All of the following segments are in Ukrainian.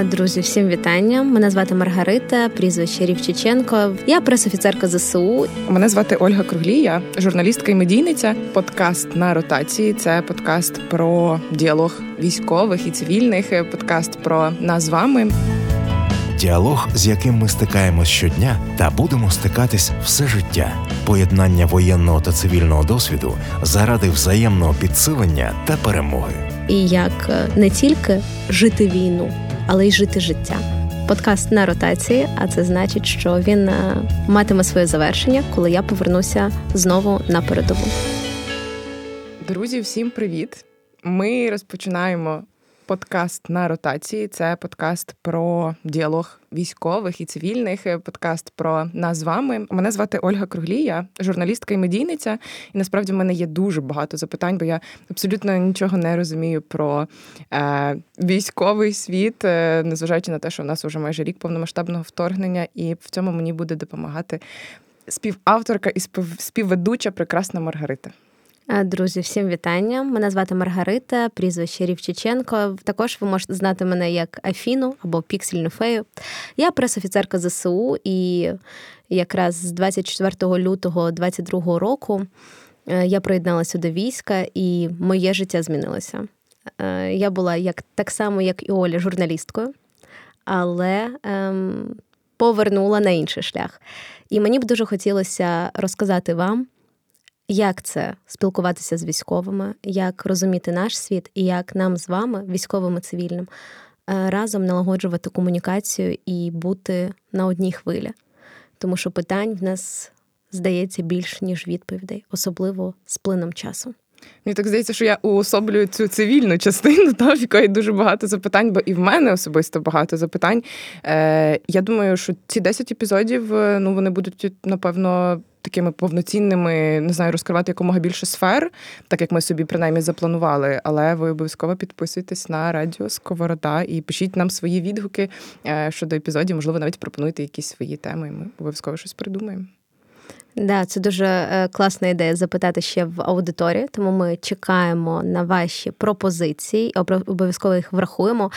Друзі, всім вітання. Мене звати Маргарита, прізвище Рівчиченко. Я пресофіцерка ЗСУ. Мене звати Ольга Круглія, журналістка і медійниця. Подкаст на ротації. Це подкаст про діалог військових і цивільних. Подкаст про нас з вами. Діалог, з яким ми стикаємось щодня, та будемо стикатись все життя. Поєднання воєнного та цивільного досвіду заради взаємного підсилення та перемоги. І як е, не тільки жити війну але й жити життя. Подкаст на ротації, а це значить, що він е, матиме своє завершення, коли я повернуся знову на передову. Друзі, всім привіт! Ми розпочинаємо подкаст на ротації. Це подкаст про діалог військових і цивільних. Е, подкаст про нас з вами. Мене звати Ольга Круглія, журналістка і медійниця. І насправді в мене є дуже багато запитань, бо я абсолютно нічого не розумію про е, військовий світ, е, незважаючи на те, що у нас вже майже рік повномасштабного вторгнення, і в цьому мені буде допомагати співавторка і співведуча прекрасна Маргарита. Друзі, всім вітання. Мене звати Маргарита, прізвище Рівчиченко. Також ви можете знати мене як Афіну або Піксельну фею. Я пресофіцерка ЗСУ, і якраз з 24 лютого 2022 року е, я приєдналася до війська, і моє життя змінилося. Е, я була як так само, як і Оля, журналісткою, але ем, повернула на інший шлях. І мені б дуже хотілося розказати вам як це спілкуватися з військовими, як розуміти наш світ і як нам з вами, військовими цивільним, е, разом налагоджувати комунікацію і бути на одній хвилі. Тому що питань в нас здається більш ніж відповідей, особливо з плином часу. Мені так здається, що я уособлюю цю цивільну частину, та, в якої дуже багато запитань, бо і в мене особисто багато запитань. Е, Я думаю, що ці 10 епізодів е, ну, вони будуть, напевно, такими повноцінними, не знаю, розкривати якомога більше сфер, так як ми собі принаймні запланували. Але ви обов'язково підписуйтесь на радіо Сковорода і пишіть нам свої відгуки е, щодо епізодів. Можливо, навіть пропонуйте якісь свої теми. Ми обов'язково щось придумаємо. Да, це дуже е, класна ідея запитати ще в аудиторії, тому ми чекаємо на ваші пропозиції, обов'язково їх врахуємо.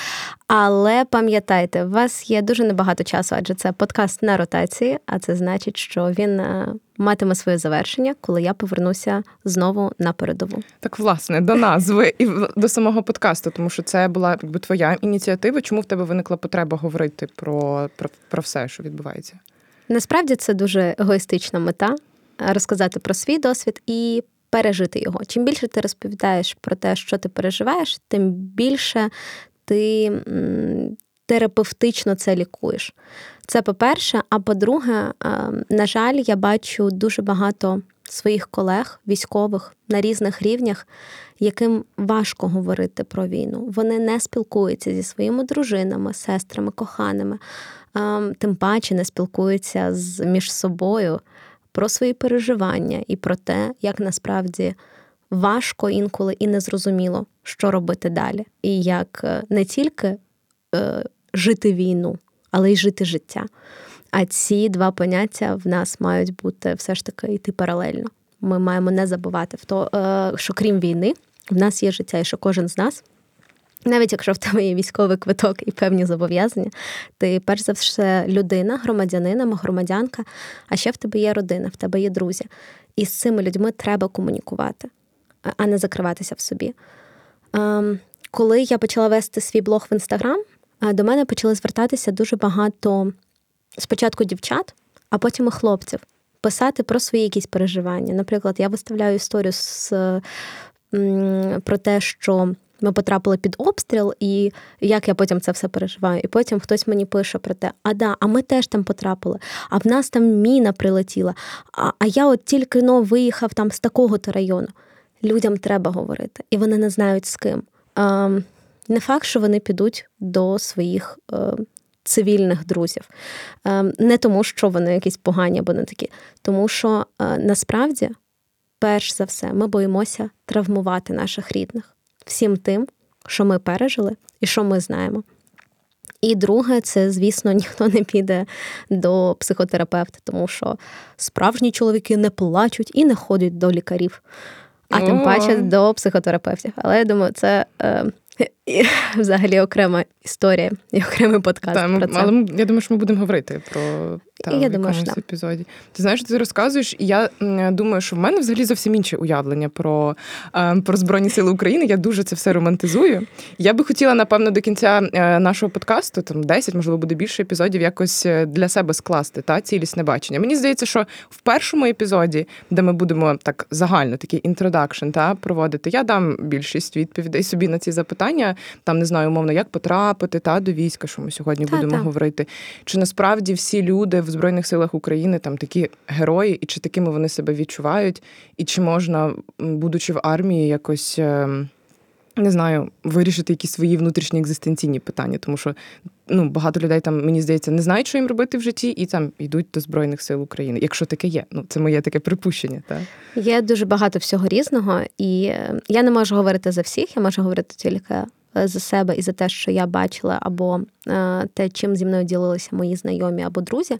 Але пам'ятайте, у вас є дуже небагато часу, адже це подкаст на ротації, а це значить, що він е, матиме своє завершення, коли я повернуся знову на передову. Так, власне, до назви і до самого подкасту, тому що це була якби твоя ініціатива. Чому в тебе виникла потреба говорити про, про, про все, що відбувається? Насправді це дуже егоїстична мета розказати про свій досвід і пережити його. Чим більше ти розповідаєш про те, що ти переживаєш, тим більше ти терапевтично це лікуєш. Це по-перше, а по-друге, на жаль, я бачу дуже багато своїх колег, військових на різних рівнях, яким важко говорити про війну. Вони не спілкуються зі своїми дружинами, сестрами, коханими, тим паче не спілкуються з між собою про свої переживання і про те, як насправді важко інколи і незрозуміло, що робити далі, і як е, не тільки е, жити війну, але й жити життя. А ці два поняття в нас мають бути все ж таки йти паралельно. Ми маємо не забувати в то, е, що крім війни, в нас є життя, і що кожен з нас навіть якщо в тебе є військовий квиток і певні зобов'язання, ти перш за все людина, громадянин або громадянка, а ще в тебе є родина, в тебе є друзі. І з цими людьми треба комунікувати, а не закриватися в собі. Ем, коли я почала вести свій блог в інстаграм, до мене почали звертатися дуже багато спочатку дівчат, а потім і хлопців. Писати про свої якісь переживання. Наприклад, я виставляю історію з, про те, що ми потрапили під обстріл, і як я потім це все переживаю. І потім хтось мені пише про те, а да, а ми теж там потрапили, а в нас там міна прилетіла. А а я от тільки но виїхав там з такого-то району. Людям треба говорити, і вони не знають з ким. А, Не факт, що вони підуть до своїх е, цивільних друзів. Е, не тому, що вони якісь погані або не такі, тому що е, насправді, перш за все, ми боїмося травмувати наших рідних всім тим, що ми пережили і що ми знаємо. І друге, це, звісно, ніхто не піде до психотерапевта, тому що справжні чоловіки не плачуть і не ходять до лікарів, а тим паче до психотерапевтів. Але я думаю, це е, І взагалі окрема історія і окремий подкаст. Та, про це. але я думаю, що ми будемо говорити про та, Я в думаю, що епізоді. Ти знаєш, ти розказуєш, і я думаю, що в мене взагалі зовсім інше уявлення про, е, про Збройні Сили України. Я дуже це все романтизую. Я би хотіла, напевно, до кінця е, нашого подкасту, там 10, можливо, буде більше епізодів, якось е, для себе скласти та цілісне бачення. Мені здається, що в першому епізоді, де ми будемо так загально такий introduction та проводити, я дам більшість відповідей собі на ці запитання. Там не знаю, умовно, як потрапити та до війська, що ми сьогодні Та, будемо та. говорити. Чи насправді всі люди в Збройних силах України там такі герої, і чи такими вони себе відчувають, і чи можна, будучи в армії, якось. ем, Не знаю, вирішити якісь свої внутрішні екзистенційні питання, тому що ну багато людей там мені здається не знають, що їм робити в житті, і там йдуть до збройних сил України. Якщо таке є, ну це моє таке припущення. Так? Є дуже багато всього різного, і е, я не можу говорити за всіх, я можу говорити тільки е, за себе і за те, що я бачила, або е, те, чим зі мною ділилися мої знайомі або друзі.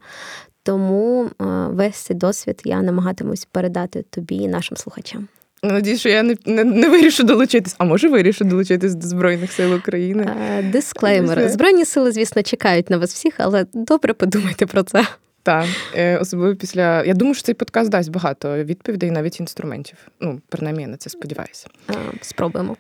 Тому е, весь цей досвід я намагатимусь передати тобі і нашим слухачам. Надіюсь, що я не, не, не вирішу долучитись, а може вирішу долучитись до Збройних сил України. Е, Дисклеймер. Збройні сили, звісно, чекають на вас всіх, але добре подумайте про це. Так, е, особливо після. Я думаю, що цей подкаст дасть багато відповідей, навіть інструментів. Ну, принаймні, я на це сподіваюся. Е, Спробуємо.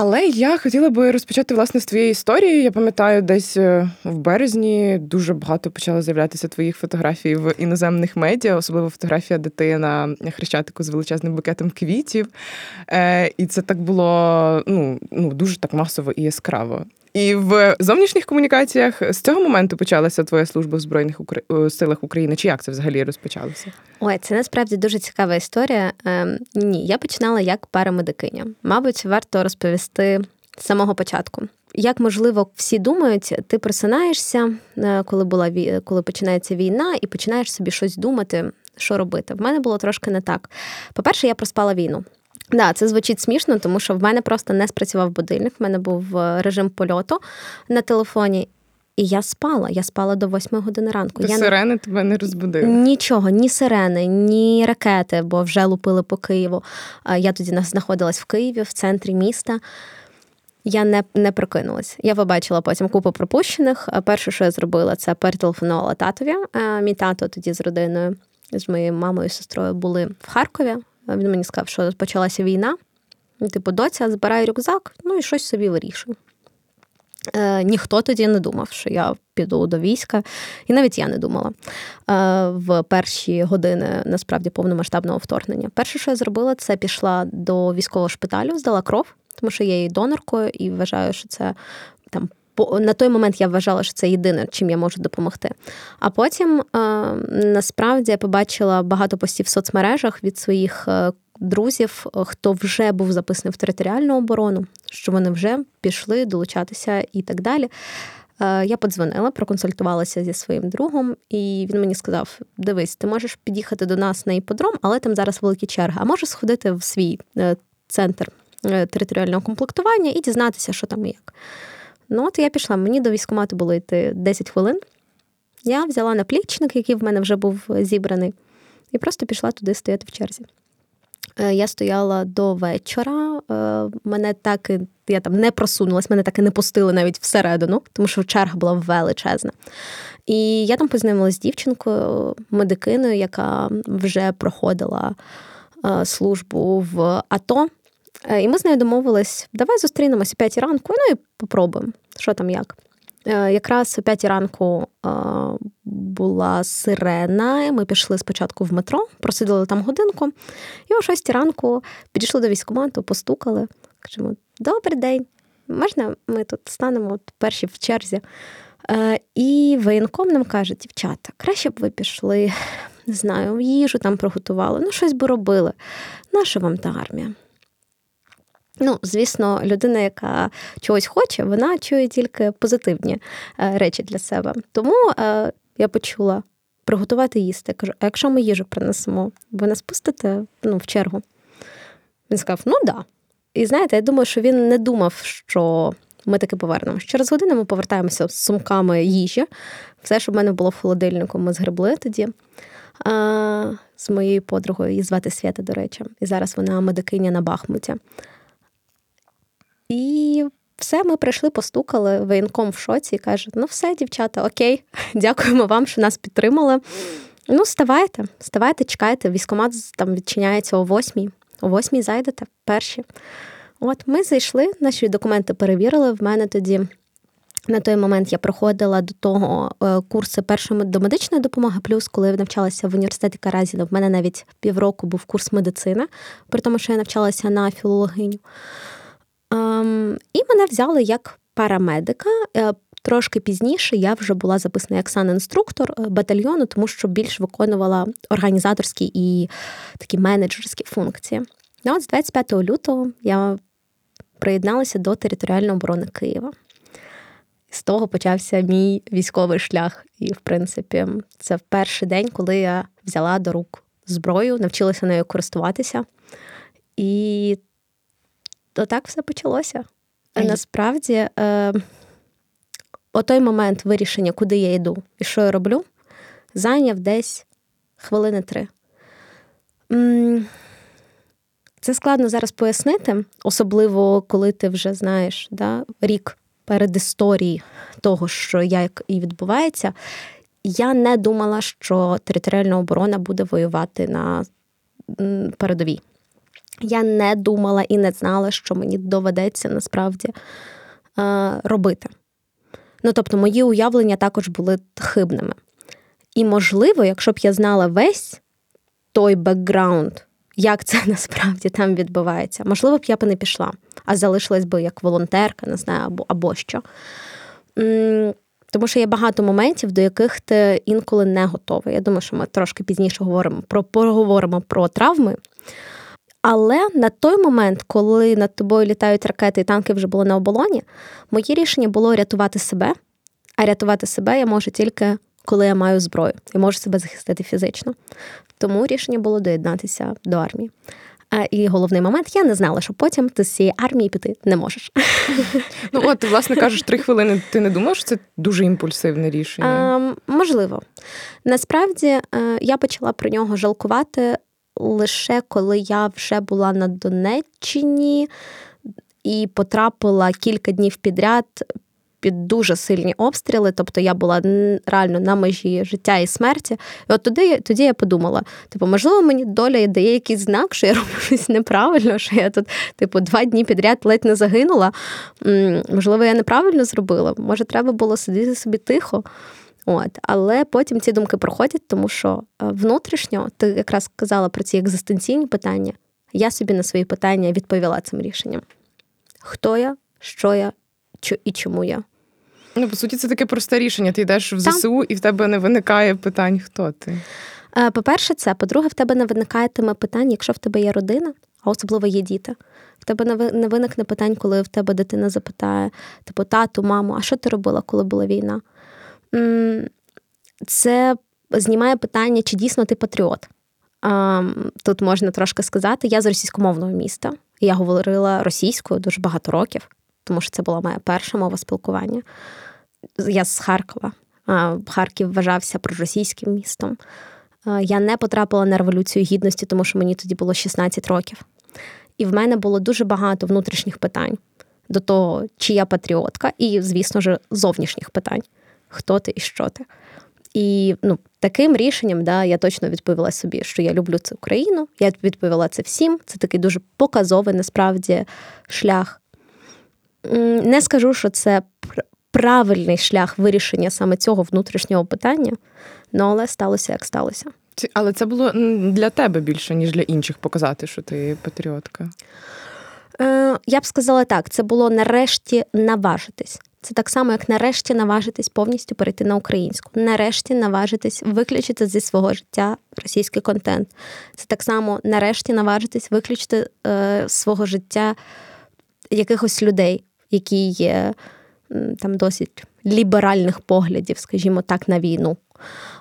Але я хотіла би розпочати власне з твоєї історії. Я пам'ятаю, десь е, в березні дуже багато почало з'являтися твоїх фотографій в іноземних медіа, особливо фотографія дитини на хрещатику з величезним букетом квітів. Е, І це так було ну, ну дуже так масово і яскраво. І в зовнішніх комунікаціях з цього моменту почалася твоя служба в Збройних Укра- е, силах України. Чи як це взагалі розпочалося? Ой, це насправді дуже цікава історія. Ем, ні, я починала як парамедикиня. Мабуть, варто розповісти з самого початку. Як можливо, всі думають, ти просинаєшся, е, коли була коли починається війна, і починаєш собі щось думати, що робити. В мене було трошки не так. По-перше, я проспала війну. Да, це звучить смішно, тому що в мене просто не спрацював будильник. В мене був е, режим польоту на телефоні, і я спала. Я спала до 8 години ранку. До я не- сирени тебе не розбудили. Нічого, ні сирени, ні ракети, бо вже лупили по Києву. Я тоді знаходилась в Києві, в центрі міста. Я не, не прокинулась. Я побачила потім купу пропущених. Перше, що я зробила, це перетелефонувала татові. Е, Мій тато тоді з родиною, з моєю мамою і сестрою були в Харкові. Він мені сказав, що почалася війна. Типу, доця, збирай рюкзак, ну і щось собі вирішуй. Е, ніхто тоді не думав, що я піду до війська, і навіть я не думала е, в перші години насправді повномасштабного вторгнення. Перше, що я зробила, це пішла до військового шпиталю, здала кров, тому що я є доноркою і вважаю, що це там. На той момент я вважала, що це єдине, чим я можу допомогти. А потім е, насправді я побачила багато постів в соцмережах від своїх е, друзів, е, хто вже був записаний в територіальну оборону, що вони вже пішли долучатися і так далі. Я подзвонила, проконсультувалася зі своїм другом, і він мені сказав: дивись, ти можеш під'їхати до нас на іподром, але там зараз великі черги. А можеш сходити в свій центр територіального комплектування і дізнатися, що там і як. Ну, от я пішла. Мені до військкомату було йти 10 хвилин. Я взяла наплічник, який в мене вже був зібраний, і просто пішла туди стояти в черзі. Е, Я стояла до вечора. е, Мене так і я там не просунулась, мене так і не пустили навіть всередину, тому що черга була величезна. І я там познайомилася з дівчинкою, медикиною, яка вже проходила е, службу в АТО. Е, І ми з нею домовились, давай зустрінемось о 5 ранку, ну і попробуємо, що там як. Е, Якраз о 5 ранку е, була сирена. Ми пішли спочатку в метро, просиділи там годинку, і о 6 ранку підійшли до військкомату, постукали. Кажемо: добрий день, можна ми тут станемо перші в черзі. І воєнком нам каже, дівчата, краще б ви пішли, не знаю, їжу там приготували, ну щось би робили. Наша вам та армія? Ну, звісно, людина, яка чогось хоче, вона чує тільки позитивні е, речі для себе. Тому е, я почула приготувати їсти. Кажу, а якщо ми їжу принесемо, ви нас пустите ну, в чергу? Він сказав: ну да. І знаєте, я думаю, що він не думав, що ми таки повернемося. Через годину ми повертаємося з сумками їжі. Все, що в мене було в холодильнику, ми згребли тоді. А, з моєю подругою, її звати Свята, до речі, і зараз вона медикиня на Бахмуті. І все, ми прийшли, постукали, воєнком в шоці і каже: ну все, дівчата, окей, дякуємо вам, що нас підтримали. Ну, ставайте, ставайте, чекайте, військомат там відчиняється о восьмій. О восьмій зайдете перші. От ми зайшли, наші документи перевірили. В мене тоді на той момент я проходила до того е, курси першої домедичної допомоги. Плюс, коли я навчалася в університеті Каразіна, в мене навіть півроку був курс медицини, при тому, що я навчалася на філологиню. Ем, і мене взяли як парамедика. Е, трошки пізніше я вже була записана як санінструктор е, батальйону, тому що більш виконувала організаторські і такі менеджерські функції. Ну, от з 25 лютого я приєдналася до територіальної оборони Києва. З того почався мій військовий шлях. І, в принципі, це перший день, коли я взяла до рук зброю, навчилася нею користуватися. І отак все почалося. А насправді, е, о той момент вирішення, куди я йду і що я роблю, зайняв десь хвилини три. Це складно зараз пояснити, особливо коли ти вже знаєш да, рік перед історії того, що як і відбувається. Я не думала, що територіальна оборона буде воювати на передовій. Я не думала і не знала, що мені доведеться насправді робити. Ну, тобто, мої уявлення також були хибними. І, можливо, якщо б я знала весь той бекграунд, як це насправді там відбувається, можливо б я б не пішла, а залишилась би як волонтерка, не знаю, або, або що. Тому що є багато моментів, до яких ти інколи не готовий. Я думаю, що ми трошки пізніше говоримо про поговоримо про травми. Але на той момент, коли над тобою літають ракети і танки вже були на оболоні, моє рішення було рятувати себе. А рятувати себе я можу тільки коли я маю зброю і можу себе захистити фізично. Тому рішення було доєднатися до армії. І головний момент, я не знала, що потім ти з цієї армії піти не можеш. Ну, от, ти власне кажеш, три хвилини. Ти не думаєш, що це дуже імпульсивне рішення? А, можливо. Насправді е, я почала про нього жалкувати лише коли я вже була на Донеччині і потрапила кілька днів підряд. Під дуже сильні обстріли, тобто я була реально на межі життя і смерті. І от тоді тоді я подумала: типу, можливо, мені доля дає якийсь знак, що я роблю щось неправильно, що я тут, типу, два дні підряд ледь не загинула. Можливо, я неправильно зробила. Може, треба було сидіти собі тихо. От, Але потім ці думки проходять, тому що е, внутрішньо ти якраз казала про ці екзистенційні питання. Я собі на свої питання відповіла цим рішенням: хто я, що я і чому я. Ну, по суті, це таке просте рішення. Ти йдеш в ЗСУ, і в тебе не виникає питань, хто ти. Е, по-перше, це. По-друге, в тебе не виникатиме питань, якщо в тебе є родина, а особливо є діти. В тебе не виникне питань, коли в тебе дитина запитає, типу, тату, маму, а що ти робила, коли була війна? Це знімає питання, чи дійсно ти патріот. Тут можна трошки сказати, я з російськомовного міста. Я говорила російською дуже багато років, тому що це була моя перша мова спілкування. Я з Харкова. Харків вважався проросійським містом. Я не потрапила на революцію гідності, тому що мені тоді було 16 років. І в мене було дуже багато внутрішніх питань до того, чи я патріотка, і, звісно ж, зовнішніх питань хто ти і що ти. І ну, таким рішенням да, я точно відповіла собі, що я люблю цю країну. Я відповіла це всім. Це такий дуже показовий насправді шлях. Не скажу, що це правильний шлях вирішення саме цього внутрішнього питання, але сталося як сталося. Але це було для тебе більше, ніж для інших показати, що ти патріотка. Е, я б сказала так: це було нарешті наважитись. Це так само, як нарешті наважитись повністю перейти на українську. Нарешті наважитись виключити зі свого життя російський контент. Це так само нарешті наважитись виключити е, свого життя якихось людей, які є там досить ліберальних поглядів, скажімо так, на війну.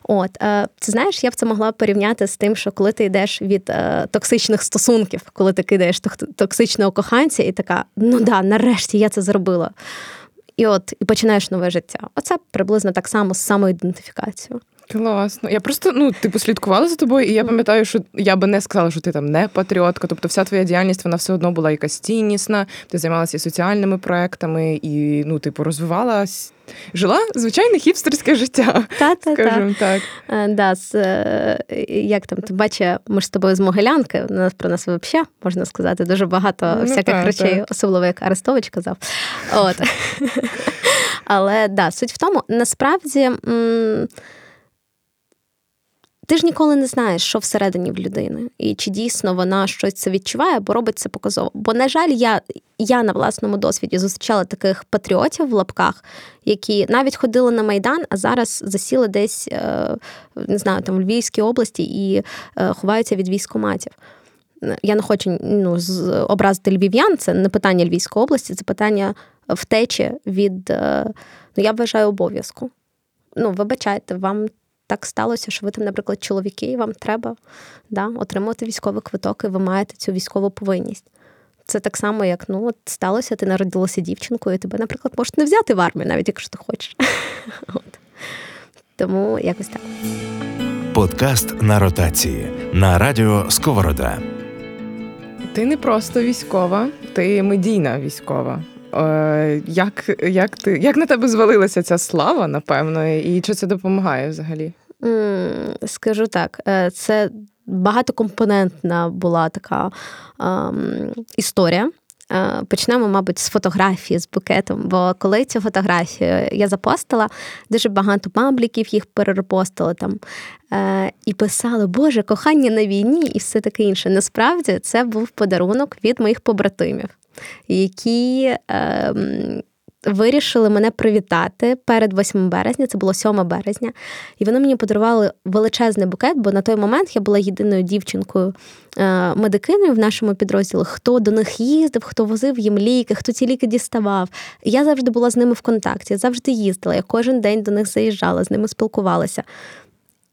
От, це знаєш, я б це могла порівняти з тим, що коли ти йдеш від е, токсичних стосунків, коли ти кидаєш токсичного коханця, і така, ну да, нарешті я це зробила і от і починаєш нове життя. Оце приблизно так само з самоідентифікацією. Класно. Я просто ну, типу, слідкувала за тобою, і я пам'ятаю, що я би не сказала, що ти там не патріотка. Тобто, вся твоя діяльність вона все одно була якась ціннісна. Ти займалася і соціальними проектами, і ну, типу, розвивалась. Жила звичайне хіпстерське життя. Та-та-та. Скажімо так. Е, Да, з, е, як там, ти бачиш, ми ж з тобою з Могилянки, нас про нас взагалі, можна сказати, дуже багато Ну, всяких так, речей, так. особливо як Арестович казав. От. Але да, суть в тому, насправді. м, Ти ж ніколи не знаєш, що всередині в людини, і чи дійсно вона щось це відчуває, або робить це показово. Бо, на жаль, я, я на власному досвіді зустрічала таких патріотів в лапках, які навіть ходили на Майдан, а зараз засіли десь, е, не знаю, там в Львівській області і е, ховаються від військоматів. Я не хочу ну, образити львів'ян, це не питання Львівської області, це питання втечі від, е, ну я вважаю, обов'язку. Ну, вибачайте, вам так сталося, що ви там, наприклад, чоловіки, і вам треба да, отримувати військовий квиток, і ви маєте цю військову повинність. Це так само, як ну, от сталося, ти народилася дівчинкою, і тебе, наприклад, можуть не взяти в армію, навіть якщо ти хочеш. От. Тому якось так. Подкаст на ротації на радіо Сковорода. Ти не просто військова, ти медійна військова. Е, як, як, ти, як на тебе звалилася ця слава, напевно, і чи це допомагає взагалі? Скажу так, е, це багатокомпонентна була така ем, історія. Е, Почнемо, мабуть, з фотографії з букетом. Бо коли цю фотографію я запостила, дуже багато пабліків їх перерепостили там і писали, Боже, кохання на війні і все таке інше. Насправді це був подарунок від моїх побратимів, які. ем, вирішили мене привітати перед 8 березня, це було 7 березня, і вони мені подарували величезний букет, бо на той момент я була єдиною дівчинкою е, медикиною в нашому підрозділі, хто до них їздив, хто возив їм ліки, хто ці ліки діставав. Я завжди була з ними в контакті, завжди їздила. Я кожен день до них заїжджала, з ними спілкувалася.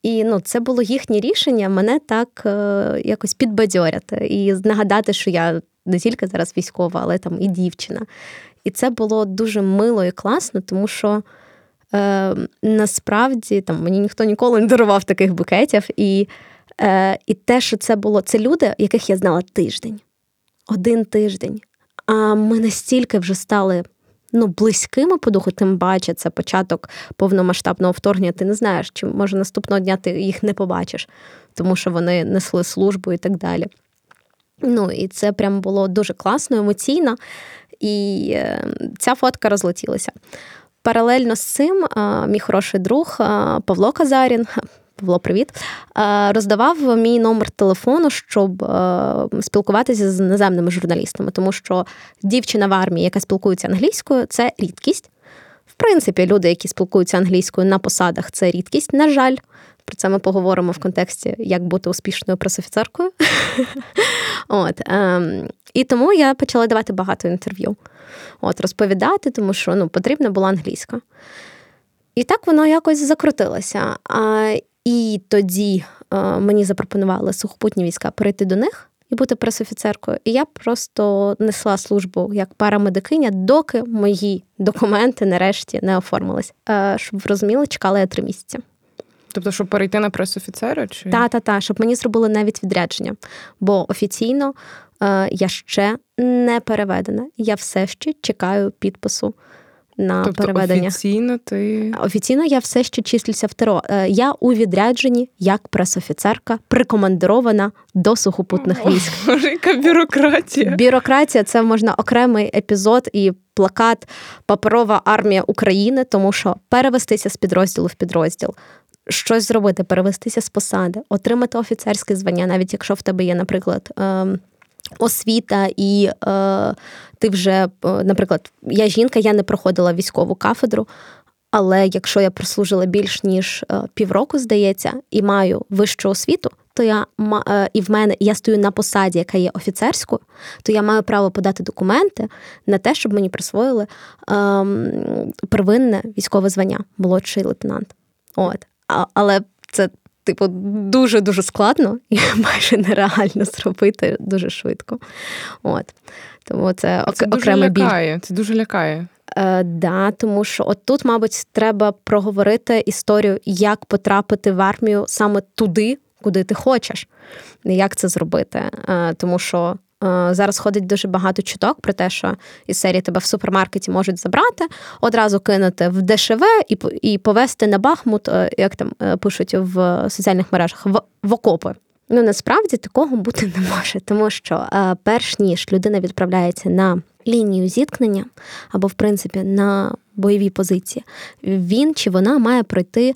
І ну, це було їхнє рішення мене так е, якось підбадьорити і нагадати, що я не тільки зараз військова, але там і дівчина. І це було дуже мило і класно, тому що е, насправді там мені ніхто ніколи не дарував таких букетів. І, е, і те, що це було, це люди, яких я знала тиждень, один тиждень. А ми настільки вже стали ну, близькими по духу, тим паче, це початок повномасштабного вторгнення. Ти не знаєш, чи може наступного дня ти їх не побачиш, тому що вони несли службу і так далі. Ну, і це прям було дуже класно, емоційно. І е, ця фотка розлетілася. Паралельно з цим е, мій хороший друг е, Павло Казарін. Павло, привіт, роздавав мій номер телефону, щоб спілкуватися з іноземними журналістами, тому що дівчина в армії, яка спілкується англійською, це рідкість. В принципі, люди, які спілкуються англійською на посадах, це рідкість. На жаль, про це ми поговоримо в контексті, як бути успішною пресофіцеркою. От, ем, і тому я почала давати багато інтерв'ю, от, розповідати, тому що ну, потрібна була англійська. І так воно якось закрутилося. А, і тоді е, мені запропонували сухопутні війська перейти до них і бути пресофіцеркою. І я просто несла службу як парамедикиня, доки мої документи нарешті не оформились. Е, щоб ви розуміли, чекала я три місяці. Тобто, щоб перейти на пресофіцера? Чи... Та, та, та, щоб мені зробили навіть відрядження. Бо офіційно е, я ще не переведена. Я все ще чекаю підпису на тобто, переведення. офіційно ти. Офіційно я все ще числюся в ТРО. Е, Я у відрядженні як пресофіцерка, прикомандирована до сухопутних військ. Боже, яка бюрократія. Бюрократія це можна окремий епізод і плакат Паперова армія України, тому що перевестися з підрозділу в підрозділ. Щось зробити, перевестися з посади, отримати офіцерське звання, навіть якщо в тебе є, наприклад, ем, освіта, і е, ти вже, е, наприклад, я жінка, я не проходила військову кафедру, але якщо я прослужила більш ніж е, півроку, здається, і маю вищу освіту, то я е, і в мене я стою на посаді, яка є офіцерською, то я маю право подати документи на те, щоб мені присвоїли ем, первинне військове звання, молодший лейтенант. От. А, але це, типу, дуже дуже складно і майже нереально зробити дуже швидко. От. Тому це, Це окремий біль. Це дуже лякає. Е, да, тому що от тут, мабуть, треба проговорити історію, як потрапити в армію саме туди, куди ти хочеш. Як це зробити? Е, тому що зараз ходить дуже багато чуток про те, що із серії тебе в супермаркеті можуть забрати, одразу кинути в ДШВ і і повезти на Бахмут, е, як там е, пишуть в соціальних мережах, в, в окопи. Ну насправді такого бути не може, тому що е, перш ніж людина відправляється на лінію зіткнення або, в принципі, на бойові позиції, він чи вона має пройти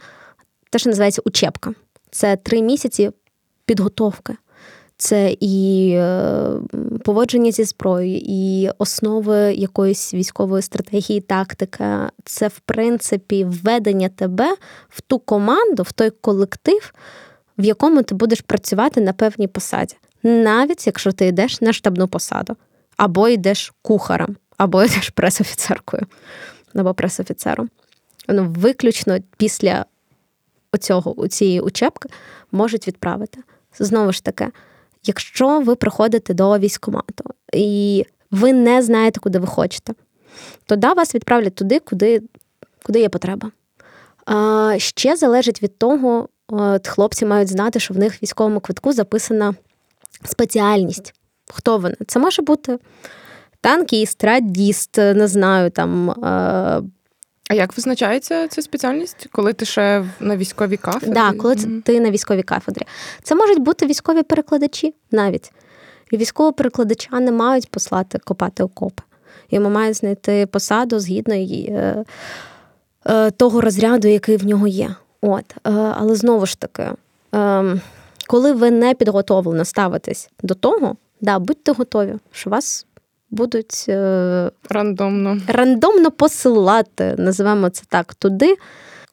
те, що називається учебка. Це три місяці підготовки. Це і е, поводження зі зброєю, і основи якоїсь військової стратегії, тактика. Це, в принципі, введення тебе в ту команду, в той колектив, в якому ти будеш працювати на певній посаді, навіть якщо ти йдеш на штабну посаду, або йдеш кухарем, або йдеш пресофіцеркою, або пресофіцером. Ну, виключно після оцього, цієї учебки можуть відправити. Знову ж таки, якщо ви приходите до військкомату і ви не знаєте, куди ви хочете, то да, вас відправлять туди, куди куди є потреба. Ще залежить від того, от хлопці мають знати, що в них в військовому квитку записана спеціальність. Хто вони? Це може бути танкіст, радіст, не знаю, там а як визначається ця спеціальність, коли ти ще на військовій кафедрі? Так, да, коли mm-hmm. ти на військовій кафедрі. Це можуть бути військові перекладачі навіть. І військового перекладача не мають послати копати окопи. Йому мають знайти посаду згідно е, е, того розряду, який в нього є. От. Е, але знову ж таки, е, коли ви не підготовлено ставитесь до того, да, будьте готові, що вас будуть е, рандомно рандомно посилати, називаємо це так, туди,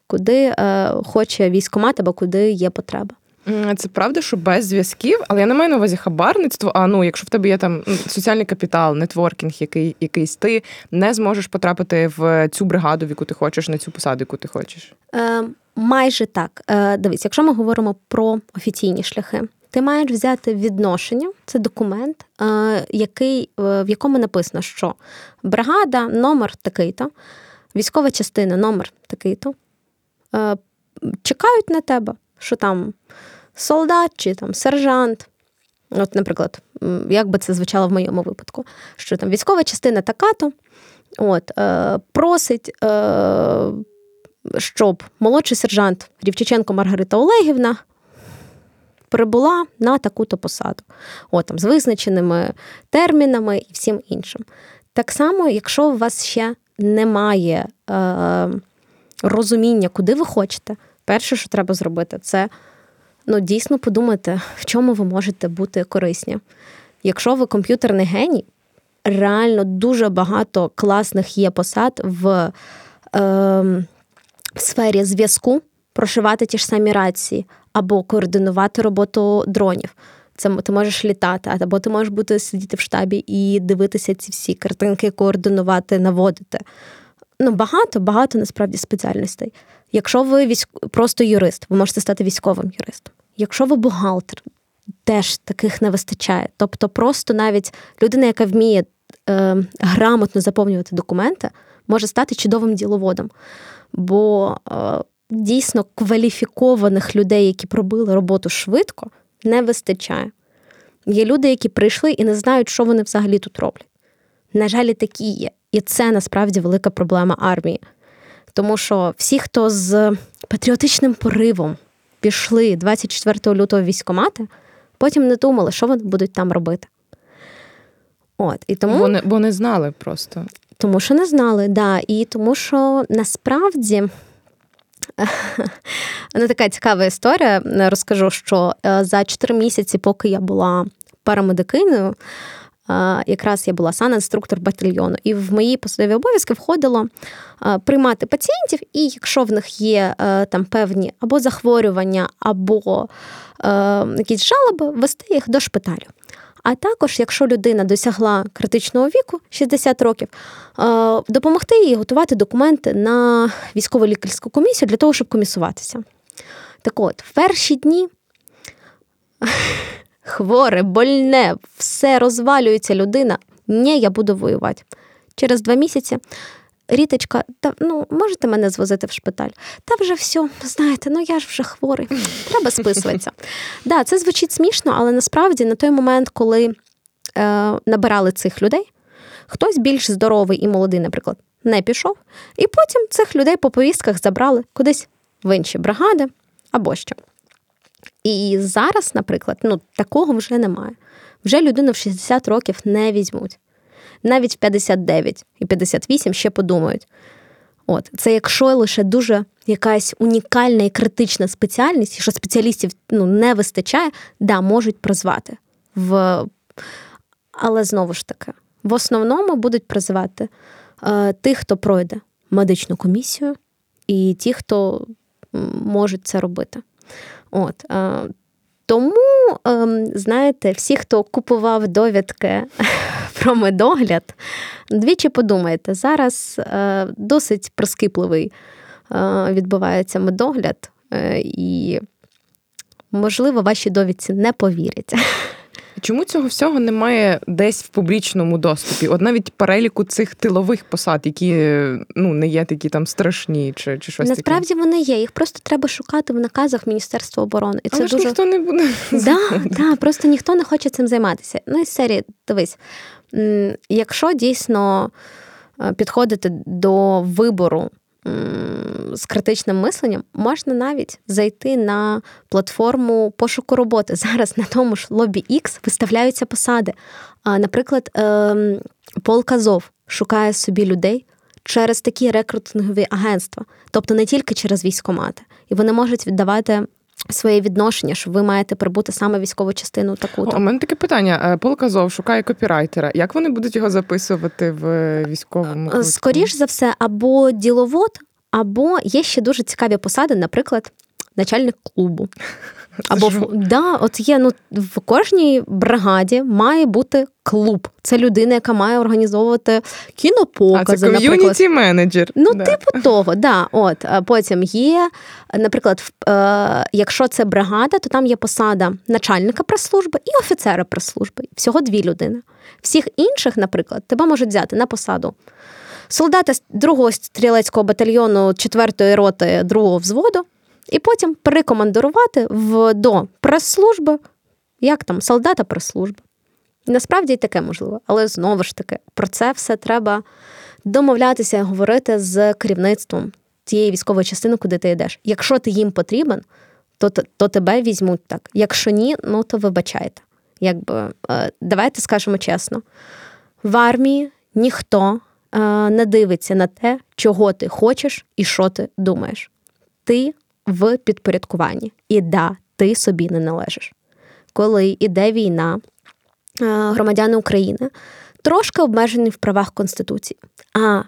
куди е, хоче військомат або куди є потреба. Це правда, що без зв'язків, але я не маю на увазі хабарництво. А ну, якщо в тебе є там соціальний капітал, нетворкінг, який якийсь ти не зможеш потрапити в цю бригаду, в яку ти хочеш, на цю посаду, яку ти хочеш. Е, Майже так. Е, Дивись, якщо ми говоримо про офіційні шляхи, ти маєш взяти відношення, це документ, е, який, е, в якому написано, що бригада номер такий-то, військова частина номер такий-то, е, чекають на тебе, що там солдат чи там сержант. От, наприклад, як би це звучало в моєму випадку, що там військова частина така-то от, просить, щоб молодший сержант Рівчиченко Маргарита Олегівна прибула на таку-то посаду, От, там, з визначеними термінами і всім іншим. Так само, якщо у вас ще немає е, розуміння, куди ви хочете, перше, що треба зробити, це ну, дійсно подумати, в чому ви можете бути корисні. Якщо ви комп'ютерний геній, реально дуже багато класних є посад в, е, в сфері зв'язку, прошивати ті ж самі рації, або координувати роботу дронів. Це ти можеш літати, або ти можеш бути сидіти в штабі і дивитися ці всі картинки, координувати, наводити. Ну, багато, багато насправді спеціальностей. Якщо ви військ... просто юрист, ви можете стати військовим юристом. Якщо ви бухгалтер, теж таких не вистачає. Тобто, просто навіть людина, яка вміє е, грамотно заповнювати документи, може стати чудовим діловодом. Бо е, дійсно кваліфікованих людей, які пробили роботу швидко, не вистачає. Є люди, які прийшли і не знають, що вони взагалі тут роблять. На жаль, такі є. І це насправді велика проблема армії. Тому що всі, хто з патріотичним поривом пішли 24 лютого військомати, потім не думали, що вони будуть там робити. От, і тому... Бо не, бо не знали просто. Тому що не знали, да. І тому що насправді Ну, така цікава історія. Розкажу, що е, за 4 місяці, поки я була парамедикиною, е, якраз я була санінструктор батальйону, і в мої посадові обов'язки входило е, приймати пацієнтів, і якщо в них є там певні або захворювання, або якісь жалоби, вести їх до шпиталю. А також, якщо людина досягла критичного віку 60 років, е, допомогти їй готувати документи на військово лікарську комісію для того, щоб комісуватися. Так от, в перші дні хворе, больне, все розвалюється людина. Ні, я буду воювати. Через два місяці Ріточка, та ну можете мене звозити в шпиталь? Та вже все, знаєте, ну я ж вже хворий, треба списуватися. Да, це звучить смішно, але насправді на той момент, коли е, набирали цих людей, хтось більш здоровий і молодий, наприклад, не пішов, і потім цих людей по повістках забрали кудись в інші бригади або що. І зараз, наприклад, ну такого вже немає. Вже людину в 60 років не візьмуть. Навіть в 59 і 58 ще подумають. От, це якщо лише дуже якась унікальна і критична спеціальність, що спеціалістів ну, не вистачає, да, можуть призвати. В... Але знову ж таки, в основному будуть призивати е, тих, хто пройде медичну комісію, і ті, хто можуть це робити. От, е, тому, ем, знаєте, всі, хто купував довідки про медогляд, двічі подумайте, зараз е, досить прискіпливий е, відбувається медогляд, і, можливо, ваші довідці не повірять. Чому цього всього немає десь в публічному доступі? От навіть переліку цих тилових посад, які ну не є такі там страшні, чи чи щось насправді таке? вони є. Їх просто треба шукати в наказах Міністерства оборони. І це Але дуже ж ніхто не буде да, да, просто ніхто не хоче цим займатися. Ну і серії, дивись, якщо дійсно е, підходити до вибору з критичним мисленням, можна навіть зайти на платформу пошуку роботи. Зараз на тому ж лобі X виставляються посади. Наприклад, ем, Пол Казов шукає собі людей через такі рекрутингові агентства, тобто не тільки через військомати, і вони можуть віддавати. Своє відношення, що ви маєте прибути саме військову частину таку. У мене таке питання. Полказов Пол Казов шукає копірайтера. Як вони будуть його записувати в військовому? Квитку? Скоріш за все, або діловод, або є ще дуже цікаві посади, наприклад, начальник клубу. Або да, от є ну в кожній бригаді має бути клуб. Це людина, яка має організовувати кінопокази. А це ком'юніті менеджер. Ну, да. типу того, да. От потім є, наприклад, е, якщо це бригада, то там є посада начальника прес-служби і офіцера прес-служби. Всього дві людини. Всіх інших, наприклад, тебе можуть взяти на посаду. Солдата 2-го стрілецького батальйону 4-ї роти 2-го взводу, і потім перекомандирувати в, до прес-служби, як там, солдата прес-служби. Насправді і таке можливо, але знову ж таки, про це все треба домовлятися і говорити з керівництвом тієї військової частини, куди ти йдеш. Якщо ти їм потрібен, то то тебе візьмуть так. Якщо ні, ну то вибачайте. Якби е, давайте скажемо чесно: в армії ніхто е, не дивиться на те, чого ти хочеш і що ти думаєш. Ти в підпорядкуванні. І да, ти собі не належиш. Коли іде війна, е, громадяни України трошки обмежені в правах Конституції, а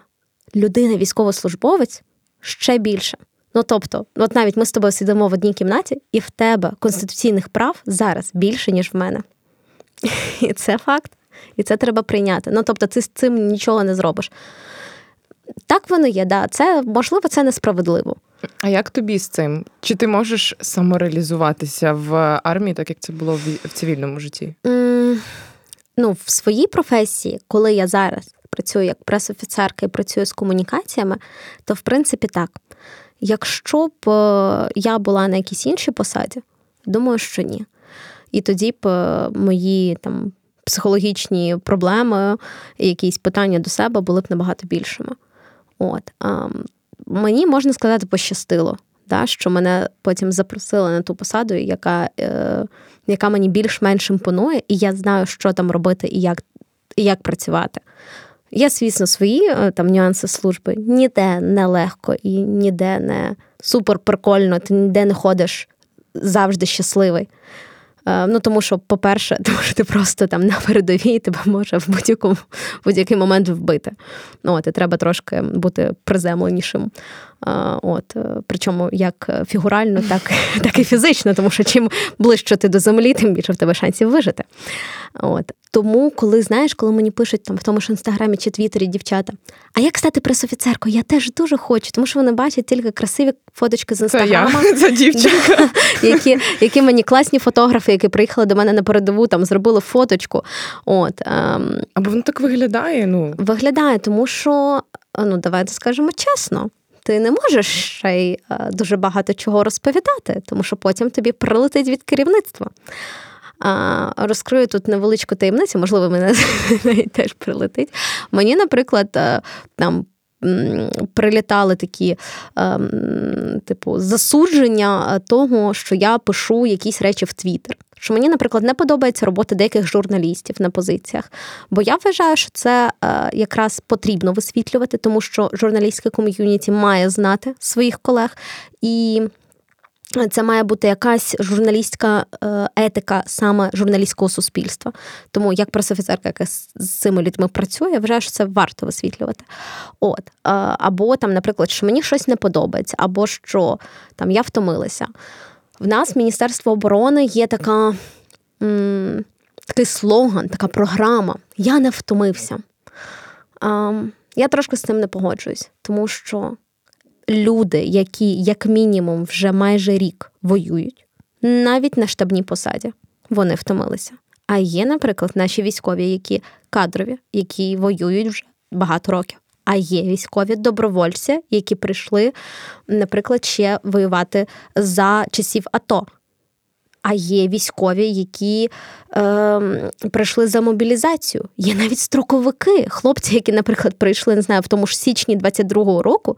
людина, військовослужбовець ще більше. Ну тобто, от навіть ми з тобою сидимо в одній кімнаті, і в тебе конституційних прав зараз більше, ніж в мене. І це факт. І це треба прийняти. Ну тобто, ти з цим нічого не зробиш. Так воно є, да. Це можливо, це несправедливо. А як тобі з цим? Чи ти можеш самореалізуватися в армії, так як це було в цивільному житті? Mm, ну, в своїй професії, коли я зараз працюю як пресофіцерка і працюю з комунікаціями, то в принципі так. Якщо б е, я була на якійсь іншій посаді, думаю, що ні. І тоді б е, мої там психологічні проблеми, якісь питання до себе були б набагато більшими. От. Мені можна сказати, пощастило, да, що мене потім запросили на ту посаду, яка е, яка мені більш-менш імпонує, і я знаю, що там робити і як і як працювати. Є, звісно, свої е, там нюанси служби. Ніде не легко і ніде не супер прикольно, ти ніде не ходиш завжди щасливий. Е, ну, Тому що, по-перше, тому що ти просто там на передовій тебе може в будь-якому будь-який момент вбити. Ну, от, І треба трошки бути приземленішим. От, е, Причому як фігурально, так так і фізично, тому що чим ближче ти до землі, тим більше в тебе шансів вижити. От. Тому, коли знаєш, коли мені пишуть там в тому ж інстаграмі чи твіттері дівчата, а як стати пресофіцеркою? Я теж дуже хочу, тому що вони бачать тільки красиві фоточки з інстаграма. Це я, це дівчинка. Які які мені класні фотографи, які приїхали до мене на передову, там зробили фоточку. От, ем, Або воно так виглядає. ну. Виглядає, тому що ну давайте скажемо чесно. Ти не можеш ще й е, дуже багато чого розповідати, тому що потім тобі прилетить від керівництва. А, Розкрию тут невеличку таємницю, можливо, мене теж прилетить. Мені, наприклад, е, там. Прилітали такі ем, типу засудження того, що я пишу якісь речі в Твіттер. Що мені, наприклад, не подобається робота деяких журналістів на позиціях, бо я вважаю, що це е, якраз потрібно висвітлювати, тому що журналістське ком'юніті має знати своїх колег і. Це має бути якась журналістська е, етика саме журналістського суспільства. Тому як пресофіцерка, яка з цими людьми працює, я вважаю, що це варто висвітлювати. От. Або там, наприклад, що мені щось не подобається, або що там я втомилася. В нас Міністерство оборони є така, м, такий слоган, така програма Я не втомився. А, Я трошки з цим не погоджуюсь, тому що люди, які, як мінімум, вже майже рік воюють, навіть на штабній посаді, вони втомилися. А є, наприклад, наші військові, які кадрові, які воюють вже багато років. А є військові добровольці, які прийшли, наприклад, ще воювати за часів АТО. А є військові, які е, прийшли за мобілізацію. Є навіть строковики, хлопці, які, наприклад, прийшли, не знаю, в тому ж січні 22-го року,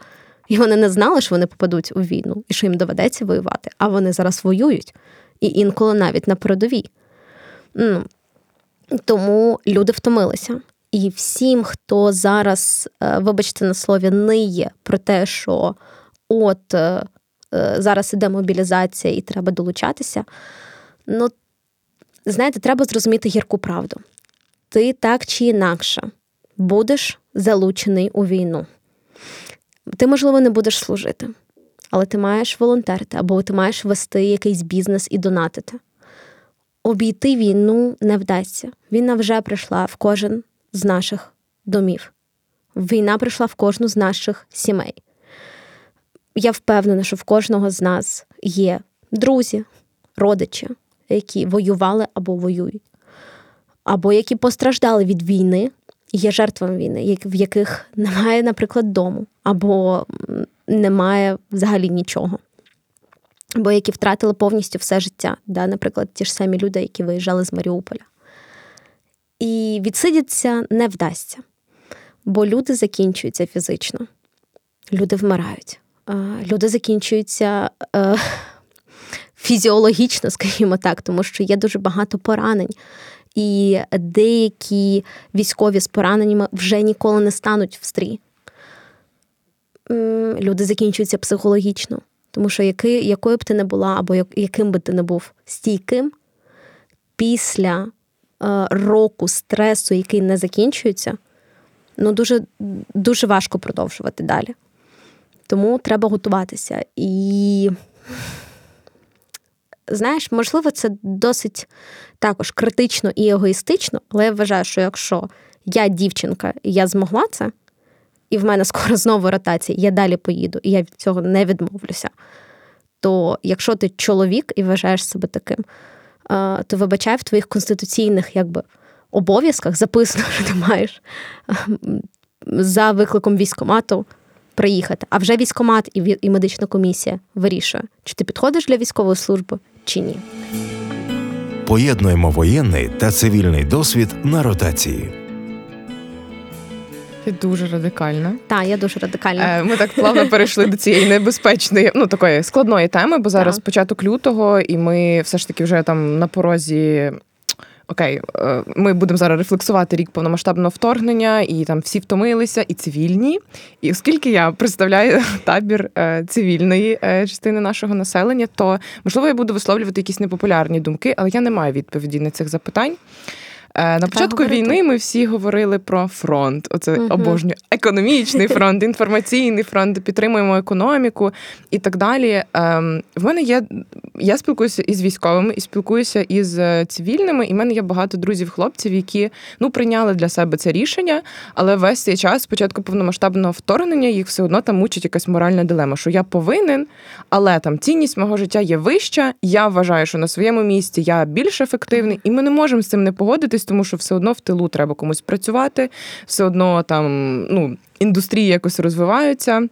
і вони не знали, що вони попадуть у війну і що їм доведеться воювати. А вони зараз воюють і інколи навіть на передовій. Ну, Тому люди втомилися. І всім, хто зараз, е, вибачте на слові, ниє про те, що от е, е, зараз іде мобілізація і треба долучатися. Ну, знаєте, треба зрозуміти гірку правду. Ти так чи інакше будеш залучений у війну. Ти, можливо, не будеш служити, але ти маєш волонтерити, або ти маєш вести якийсь бізнес і донатити. Обійти війну не вдасться. Війна вже прийшла в кожен з наших домів. Війна прийшла в кожну з наших сімей. Я впевнена, що в кожного з нас є друзі, родичі, які воювали або воюють, або які постраждали від війни, є жертвами війни, в яких немає, наприклад, дому, або немає взагалі нічого. Або які втратили повністю все життя, да, наприклад, ті ж самі люди, які виїжджали з Маріуполя. І відсидіться не вдасться, бо люди закінчуються фізично, люди вмирають, люди закінчуються е, фізіологічно, скажімо так, тому що є дуже багато поранень. І деякі військові з пораненнями вже ніколи не стануть в стрій. Люди закінчуються психологічно, тому що який, якою б ти не була, або яким би ти не був стійким після Е, року стресу, який не закінчується, ну дуже, дуже важко продовжувати далі. Тому треба готуватися. І, знаєш, можливо, це досить також критично і егоїстично, але я вважаю, що якщо я дівчинка і я змогла це, і в мене скоро знову ротація, я далі поїду, і я від цього не відмовлюся. То якщо ти чоловік і вважаєш себе таким, то вибачай в твоїх конституційних якби, обов'язках записано, що ти маєш за викликом військомату приїхати. А вже військомат і медична комісія вирішує, чи ти підходиш для військової служби, чи ні. Поєднуємо воєнний та цивільний досвід на ротації. Ти дуже радикальна. Так, я дуже радикальна. Е, ми так плавно перейшли до цієї небезпечної, ну такої складної теми, бо зараз так. початок лютого, і ми все ж таки вже там на порозі. Окей, е, ми будемо зараз рефлексувати рік повномасштабного вторгнення, і там всі втомилися, і цивільні. І оскільки я представляю табір е, цивільної частини нашого населення, то можливо я буду висловлювати якісь непопулярні думки, але я не маю відповіді на цих запитань. Е, на початку війни ми всі говорили про фронт. Оце угу. обожнюю економічний фронт, інформаційний фронт, підтримуємо економіку і так далі. Ем, в мене є я спілкуюся із військовими, і спілкуюся із е, цивільними. І в мене є багато друзів-хлопців, які ну прийняли для себе це рішення, але весь цей час, спочатку повномасштабного вторгнення, їх все одно там мучить якась моральна дилема, що я повинен, але там цінність мого життя є вища. Я вважаю, що на своєму місці я більш ефективний, і ми не можемо з цим не погодитись щось, тому що все одно в тилу треба комусь працювати, все одно там ну, індустрії якось розвиваються.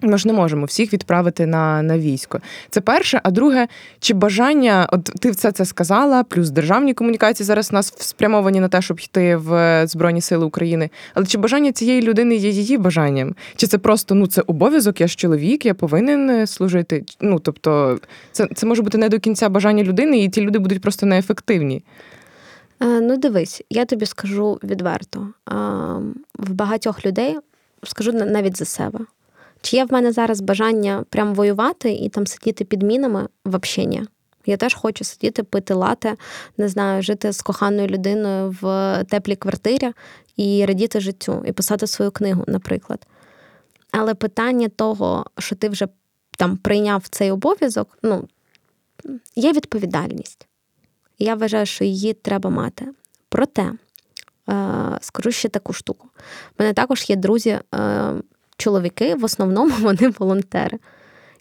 Ми ж не можемо всіх відправити на на військо. Це перше. А друге, чи бажання, от ти все це сказала, плюс державні комунікації зараз нас спрямовані на те, щоб йти в Збройні Сили України. Але чи бажання цієї людини є її бажанням? Чи це просто ну це обов'язок? Я ж чоловік, я повинен е, служити? Ну тобто, це, це може бути не до кінця бажання людини, і ті люди будуть просто неефективні. Е, ну, дивись, я тобі скажу відверто: в багатьох людей скажу навіть за себе. Чи є в мене зараз бажання прям воювати і там сидіти під мінами в ні. Я теж хочу сидіти, пити лате, не знаю, жити з коханою людиною в теплій квартирі і радіти життю, і писати свою книгу, наприклад. Але питання того, що ти вже там прийняв цей обов'язок, ну, є відповідальність. Я вважаю, що її треба мати. Проте, е, скажу ще таку штуку. У мене також є друзі. Е, в основному вони волонтери.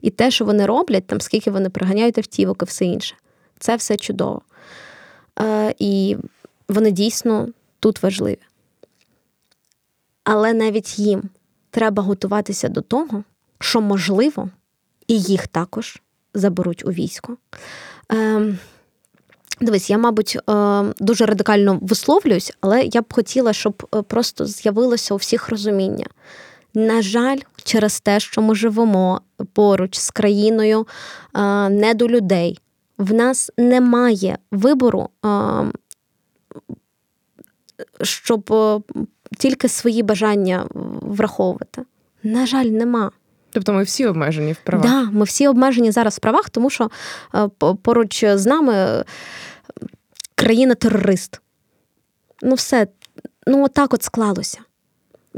І те, що вони роблять, там скільки вони приганяють автівок і все інше, це все чудово. Е, І вони дійсно тут важливі. Але навіть їм треба готуватися до того, що можливо, і їх також заберуть у військо. Е, Дивись, я, мабуть, е, дуже радикально висловлююсь, але я б хотіла, щоб е, просто з'явилося у всіх розуміння. На жаль, через те, що ми живемо поруч з країною не до людей, в нас немає вибору, щоб тільки свої бажання враховувати. На жаль, нема. Тобто ми всі обмежені в правах? Так, да, ми всі обмежені зараз в правах, тому що поруч з нами країна-терорист. Ну, все, ну отак от склалося.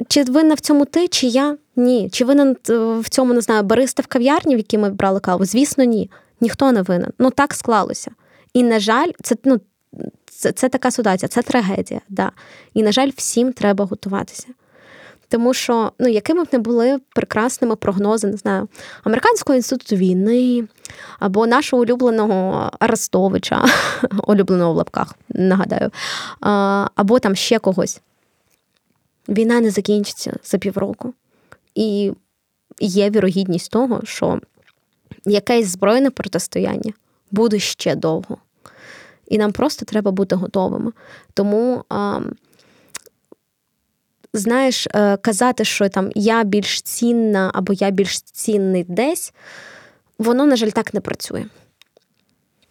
Чи винна в цьому ти, чи я? Ні. Чи винен е, в цьому не знаю, бариста в кав'ярні, в якій ми брали каву? Звісно, ні. Ніхто не винен. Ну так склалося. І, на жаль, це ну, це, це така ситуація, це трагедія. Да. І, на жаль, всім треба готуватися. Тому що, ну, якими б не були прекрасними прогнози, не знаю, Американського інституту війни або нашого улюбленого Арестовича, улюбленого в лапках, нагадаю, або там ще когось війна не закінчиться за півроку. І є вірогідність того, що якесь збройне протистояння буде ще довго. І нам просто треба бути готовими. Тому, знаєш, е, казати, що там я більш цінна або я більш цінний десь, воно, на жаль, так не працює.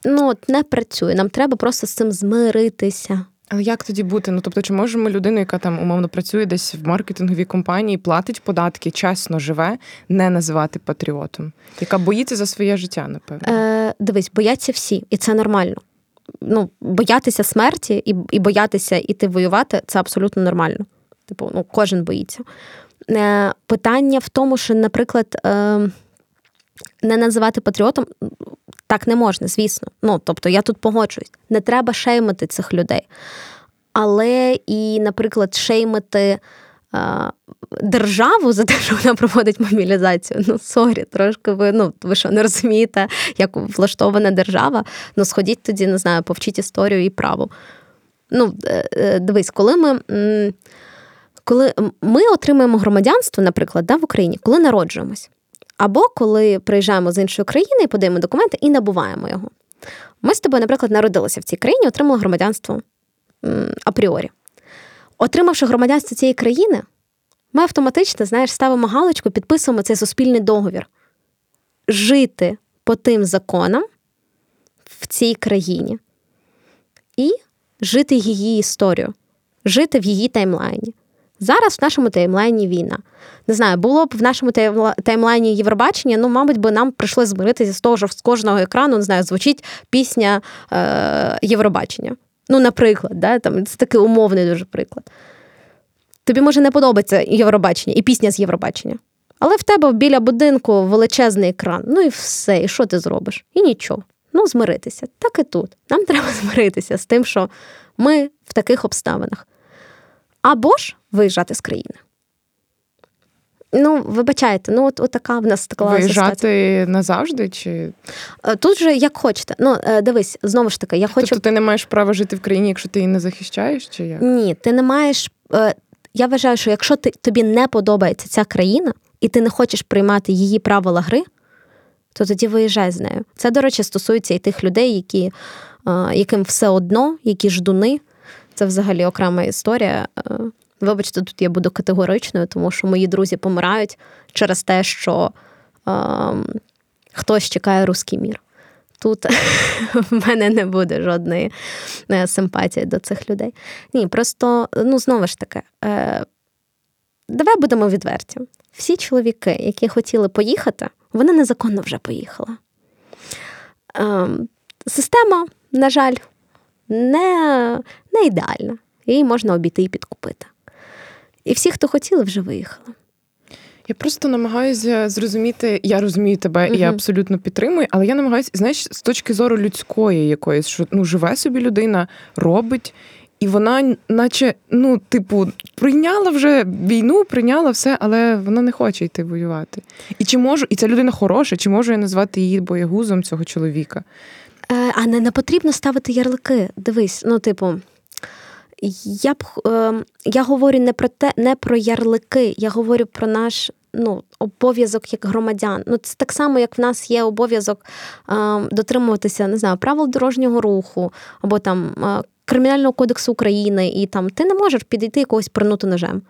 Ну, от не працює. Нам треба просто з цим змиритися. Але як тоді бути? Ну тобто, чи можемо людину, яка там умовно працює десь в маркетинговій компанії, платить податки, чесно живе, не називати патріотом, яка боїться за своє життя, напевно? Е, Дивись, бояться всі, і це нормально. Ну, боятися смерті і і боятися іти воювати це абсолютно нормально. Типу, ну кожен боїться. Е, Питання в тому, що, наприклад, е, не називати патріотом. Так не можна, звісно. Ну, тобто я тут погоджуюсь. Не треба шеймити цих людей. Але і, наприклад, шеймити державу за те, що вона проводить мобілізацію. Ну, sorry, трошки ви ну, ви що не розумієте, як влаштована держава. Ну, сходіть тоді, не знаю, повчіть історію і право. Ну, е, е, дивись, коли ми. Коли ми отримуємо громадянство, наприклад, да, в Україні, коли народжуємось. Або коли приїжджаємо з іншої країни і подаємо документи і набуваємо його. Ми з тобою, наприклад, народилися в цій країні, отримали громадянство апріорі. Отримавши громадянство цієї країни, ми автоматично, знаєш, ставимо галочку, підписуємо цей суспільний договір. Жити по тим законам в цій країні і жити її історію, жити в її таймлайні. Зараз в нашому таймлайні війна. Не знаю, було б в нашому таймлайні Євробачення, ну, мабуть, би нам прийшлося змиритися з того, що з кожного екрану не знаю, звучить пісня е, Євробачення. Ну, наприклад, да, там, це такий умовний дуже приклад. Тобі може не подобається Євробачення і пісня з Євробачення. Але в тебе біля будинку величезний екран. Ну і все, і що ти зробиш? І нічого. Ну, змиритися. Так і тут. Нам треба змиритися з тим, що ми в таких обставинах або ж виїжджати з країни. Ну, вибачайте, ну от, от така в нас склалася Виїжджати ситуація. назавжди? Чи Е, Тут же як хочете. Ну, е, дивись, знову ж таки, я хочу. тобто ти не маєш права жити в країні, якщо ти її не захищаєш? Чи як? Ні, ти не маєш. е, Я вважаю, що якщо ти, тобі не подобається ця країна, і ти не хочеш приймати її правила гри, то тоді виїжджай з нею. Це, до речі, стосується і тих людей, які, яким все одно, які ждуни. Це взагалі окрема історія. Е, Вибачте, тут я буду категоричною, тому що мої друзі помирають через те, що е, хтось чекає руський мір. Тут в мене не буде жодної е, симпатії до цих людей. Ні, просто, ну, знову ж таки, е, давай будемо відверті. Всі чоловіки, які хотіли поїхати, вони незаконно вже поїхали. Е, система, на жаль, не, не ідеальна. Її можна обійти і підкупити. І всі, хто хотіли, вже виїхали. Я просто намагаюся зрозуміти, я розумію тебе, і я абсолютно підтримую, але я намагаюся, знаєш, з точки зору людської якоїсь, що ну живе собі людина, робить, і вона, наче, ну, типу, прийняла вже війну, прийняла все, але вона не хоче йти воювати. І чи можу, і ця людина хороша, чи можу я назвати її боягузом цього чоловіка? Е, А не, не потрібно ставити ярлики. Дивись, ну, типу, я б е, я говорю не про те, не про ярлики, я говорю про наш ну, обов'язок як громадян. Ну, це так само, як в нас є обов'язок е, дотримуватися, не знаю, правил дорожнього руху або там е, Кримінального кодексу України, і там ти не можеш підійти і когось принути ножем.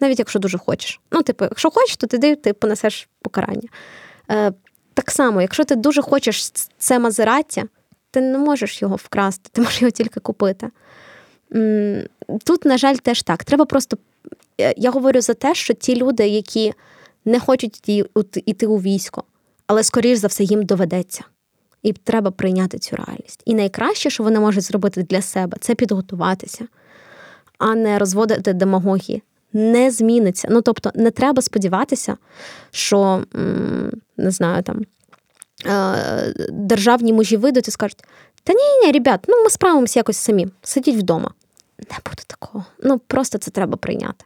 Навіть якщо дуже хочеш. Ну, типу, якщо хочеш, то ти, ти понесеш покарання. Так само, якщо ти дуже хочеш це Мазераті, ти не можеш його вкрасти, ти можеш його тільки купити. Тут, на жаль, теж так. Треба просто. Я говорю за те, що ті люди, які не хочуть йти у військо, але скоріш за все їм доведеться. І треба прийняти цю реальність. І найкраще, що вони можуть зробити для себе, це підготуватися, а не розводити демагогії. Не зміниться. Ну тобто, не треба сподіватися, що не знаю там е, державні мужі вийдуть і скажуть: та ні, ні, ребят, ну ми справимося якось самі. Сидіть вдома. Не буде такого. Ну просто це треба прийняти.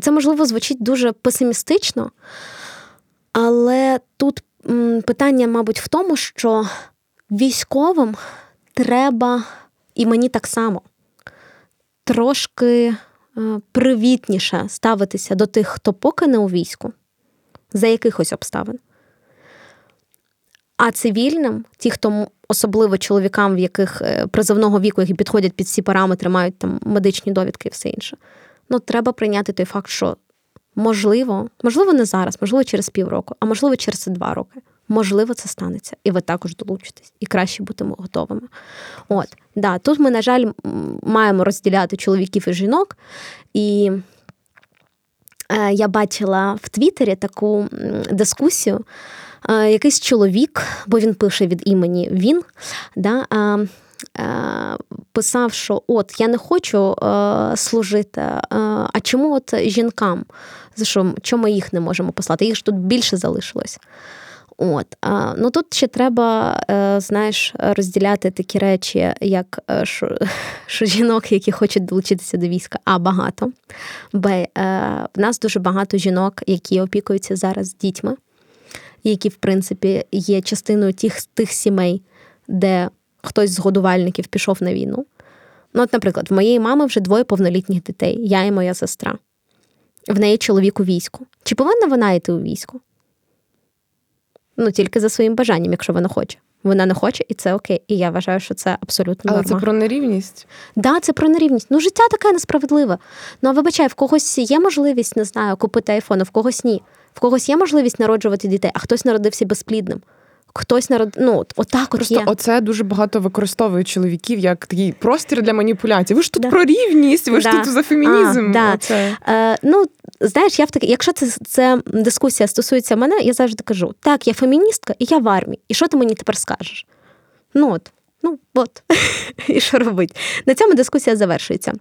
Це можливо звучить дуже песимістично, але тут питання, мабуть, в тому, що військовим треба, і мені так само, трошки привітніше ставитися до тих, хто поки не у війську, за якихось обставин. А цивільним, ті, хто особливо чоловікам, в яких е, призовного віку, які підходять під всі параметри, мають там медичні довідки і все інше. Ну, треба прийняти той факт, що можливо, можливо, не зараз, можливо, через півроку, а можливо, через два роки. Можливо, це станеться, і ви також долучитесь, і краще бути готовими. От, да, тут ми, на жаль, маємо розділяти чоловіків і жінок. І е, я бачила в Твіттері таку дискусію. Е, якийсь чоловік, бо він пише від імені він, да, е, е, писав, що от я не хочу е, служити, е, а чому от жінкам? За що чому їх не можемо послати? Їх ж тут більше залишилось. От, а, ну тут ще треба, е, знаєш, розділяти такі речі, як е, що, що жінок, які хочуть долучитися до війська, а багато. Б, е, в нас дуже багато жінок, які опікуються зараз дітьми, які, в принципі, є частиною тих, тих сімей, де хтось з годувальників пішов на війну. Ну, от, наприклад, в моєї мами вже двоє повнолітніх дітей, я і моя сестра. В неї чоловік у війську. Чи повинна вона йти у війську? Ну, тільки за своїм бажанням, якщо вона хоче. Вона не хоче, і це окей. І я вважаю, що це абсолютно Але норма. це про нерівність. Да, це про нерівність. Ну, життя таке несправедливе. Ну, а вибачай, в когось є можливість, не знаю, купити айфон, а в когось ні. В когось є можливість народжувати дітей, а хтось народився безплідним. Хтось народ... ну, от, отак от Просто є. оце дуже багато використовують чоловіків як такий простір для маніпуляцій. Ви ж тут Да. про рівність, ви ж тут за фемінізм. А, да. Оце. Е, ну, знаєш, я в таки, якщо це, це дискусія стосується мене, я завжди кажу: так, я феміністка, і я в армії. І що ти мені тепер скажеш? Ну от, ну от. і що робить? На цьому дискусія завершується.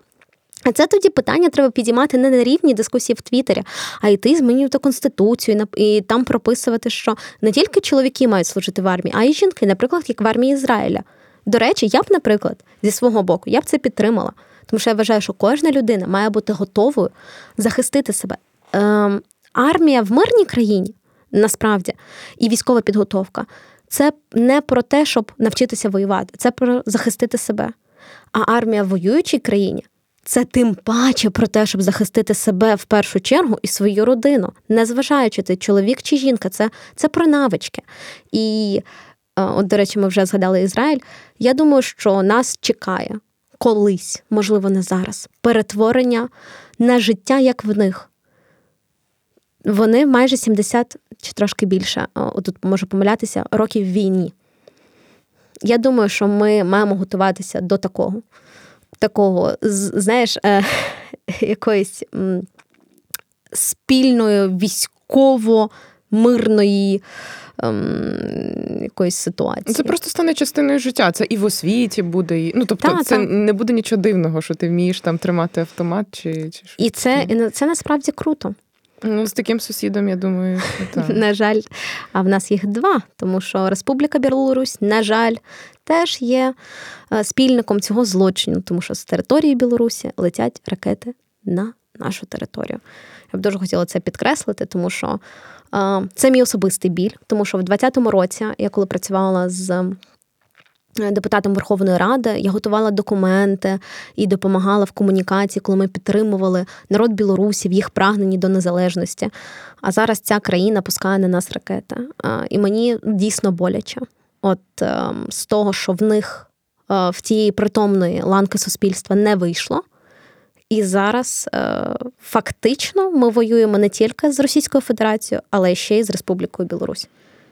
А це тоді питання треба підіймати не на рівні дискусії в Твіттері, а йти змінювати конституцію і там прописувати, що не тільки чоловіки мають служити в армії, а й жінки, наприклад, як в армії Ізраїля. До речі, я б, наприклад, зі свого боку, я б це підтримала, тому що я вважаю, що кожна людина має бути готовою захистити себе е, армія в мирній країні насправді і військова підготовка це не про те, щоб навчитися воювати, це про захистити себе. А армія в воюючій країні це тим паче про те, щоб захистити себе в першу чергу і свою родину, незважаючи ти чоловік чи жінка, це, це про навички. І от, до речі, ми вже згадали Ізраїль. Я думаю, що нас чекає колись, можливо, не зараз, перетворення на життя, як в них. Вони майже 70 чи трошки більше, тут можу помилятися, років війні. Я думаю, що ми маємо готуватися до такого, такого, знаєш, е, якоїсь спільної військово-мирної ем, якоїсь ситуації. Це просто стане частиною життя. Це і в освіті буде. І... Ну тобто, та, це та. не буде нічого дивного, що ти вмієш там тримати автомат чи чи і це, і це насправді круто. Ну, з таким сусідом, я думаю, так. на жаль, а в нас їх два, тому що Республіка Білорусь, на жаль, теж є е, спільником цього злочину, тому що з території Білорусі летять ракети на нашу територію. Я б дуже хотіла це підкреслити, тому що е, це мій особистий біль, тому що в 2020 році я коли працювала з Е, депутатом Верховної Ради. Я готувала документи і допомагала в комунікації, коли ми підтримували народ Білорусі в їх прагненні до незалежності. А зараз ця країна пускає на нас ракети. І мені дійсно боляче. От ем, з того, що в них е, в тієї притомної ланки суспільства не вийшло. І зараз е, фактично ми воюємо не тільки з Російською Федерацією, але ще й з Республікою Білорусь.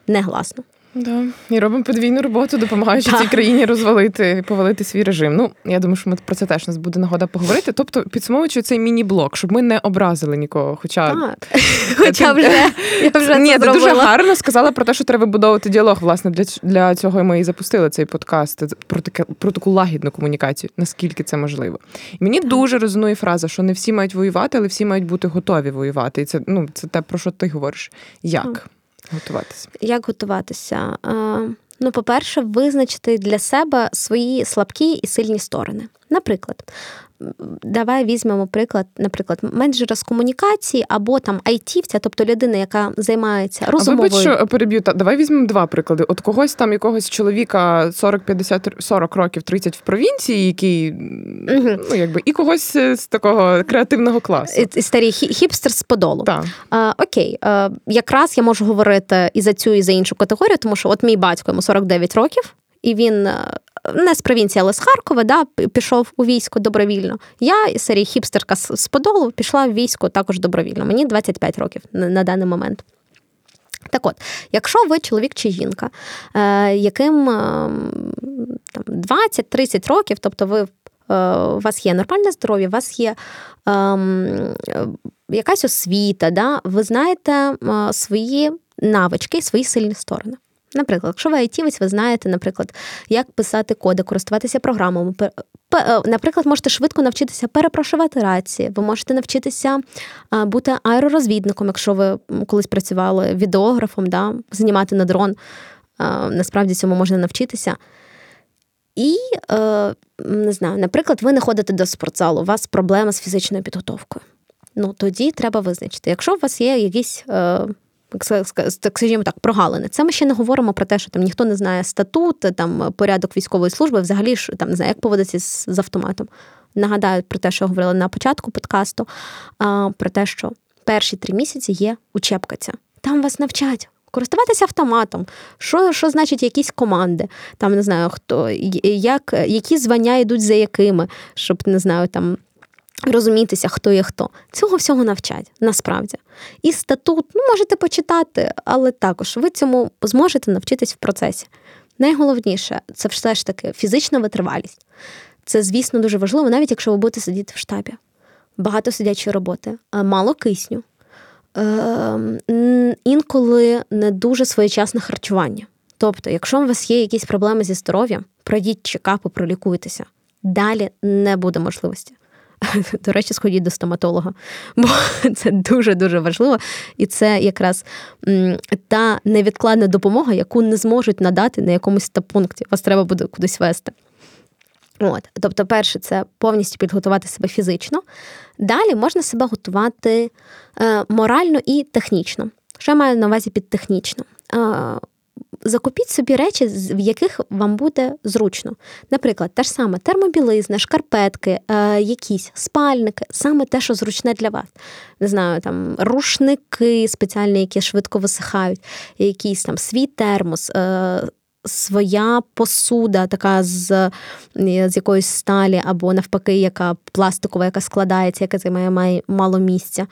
Негласно. Да. І робимо подвійну роботу, допомагаючи цій країні розвалити повалити свій режим. Ну я думаю, що ми про це теж нас буде нагода поговорити. Тобто, підсумовуючи цей міні-блок, щоб ми не образили нікого. Хоча так. Хоча вже я вже Ні, ти дуже гарно сказала про те, що треба вибудовувати діалог. Власне, для для цього ми і запустили цей подкаст про таке про таку лагідну комунікацію. Наскільки це можливо? І мені так. дуже резонує фраза, що не всі мають воювати, але всі мають бути готові воювати. І це ну це те, про що ти говориш. Як? Так. Готуватися. Як готуватися? Ну, по-перше, визначити для себе свої слабкі і сильні сторони. Наприклад, давай візьмемо приклад, наприклад, менеджера з комунікації або там айтівця, тобто людина, яка займається розумовою. А вибач, що переб'ю, та давай візьмемо два приклади. От когось там якогось чоловіка 40, 50, 40 років, 30 в провінції, який угу. ну якби і когось з такого креативного класу. І, старий хіпстер з подолу. Так. А, Окей, а, якраз я можу говорити і за цю, і за іншу категорію, тому що от мій батько йому 49 років, і він не з провінції, але з Харкова, да, пішов у військо добровільно. Я, серії хіпстерка з Подолу, пішла в військо також добровільно. Мені 25 років на, даний момент. Так от, якщо ви чоловік чи жінка, е, яким е, там, 20-30 років, тобто ви. Е, у вас є нормальне здоров'я, у вас є ем, якась освіта, да? ви знаєте е, свої навички, свої сильні сторони. Наприклад, якщо ви айтівець, ви знаєте, наприклад, як писати коди, користуватися програмами. Е, наприклад, можете швидко навчитися перепрошувати рації, ви можете навчитися бути аеророзвідником, якщо ви колись працювали відеографом, да, знімати на дрон. Насправді цьому можна навчитися. І, е, не знаю, наприклад, ви не ходите до спортзалу, у вас проблема з фізичною підготовкою. Ну, тоді треба визначити. Якщо у вас є якісь е, так скажімо так, прогалини. Це ми ще не говоримо про те, що там ніхто не знає статут, там порядок військової служби, взагалі ж там не знаю, як поводитися з, автоматом. Нагадаю про те, що говорила на початку подкасту, про те, що перші три місяці є учебка ця. Там вас навчать. Користуватися автоматом, що що значить якісь команди, там не знаю хто, як, які звання йдуть за якими, щоб не знаю, там розумітися, хто є хто. Цього всього навчать насправді. І статут, ну, можете почитати, але також ви цьому зможете навчитись в процесі. Найголовніше це все ж таки фізична витривалість. Це, звісно, дуже важливо, навіть якщо ви будете сидіти в штабі. Багато сидячої роботи, мало кисню, ем, інколи не дуже своєчасне харчування. Тобто, якщо у вас є якісь проблеми зі здоров'ям, пройдіть чекапи, пролікуйтеся. Далі не буде можливості. До речі, сходіть до стоматолога, бо це дуже-дуже важливо. І це якраз та невідкладна допомога, яку не зможуть надати на якомусь та пункті. Вас треба буде кудись вести. От, тобто, перше, це повністю підготувати себе фізично. Далі можна себе готувати е, морально і технічно. Що я маю на увазі під технічно? Е, закупіть собі речі, в яких вам буде зручно. Наприклад, те ж саме термобілизна, шкарпетки, е, якісь спальники, саме те, що зручне для вас. Не знаю, там рушники спеціальні, які швидко висихають, якийсь там свій термос. Е, Своя посуда, така з з якоїсь сталі, або навпаки, яка пластикова, яка складається, яка займає мало місця.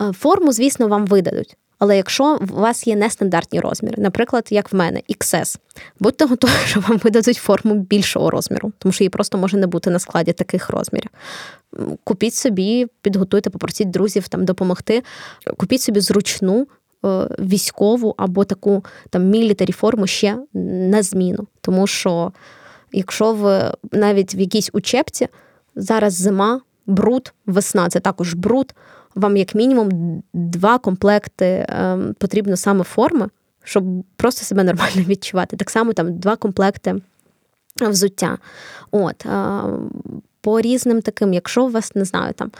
Е, форму, звісно, вам видадуть. Але якщо у вас є нестандартні розміри, наприклад, як в мене, XS, будьте готові, що вам видадуть форму більшого розміру, тому що її просто може не бути на складі таких розмірів. Купіть собі, підготуйте, попросіть друзів там допомогти. Купіть собі зручну е, військову або таку там мілітарі форму ще на зміну. Тому що якщо ви навіть в якійсь учебці зараз зима, бруд, весна це також бруд вам, як мінімум, два комплекти ем, потрібно саме форми, щоб просто себе нормально відчувати. Так само там два комплекти взуття. От, По різним таким, якщо у вас не знаю, там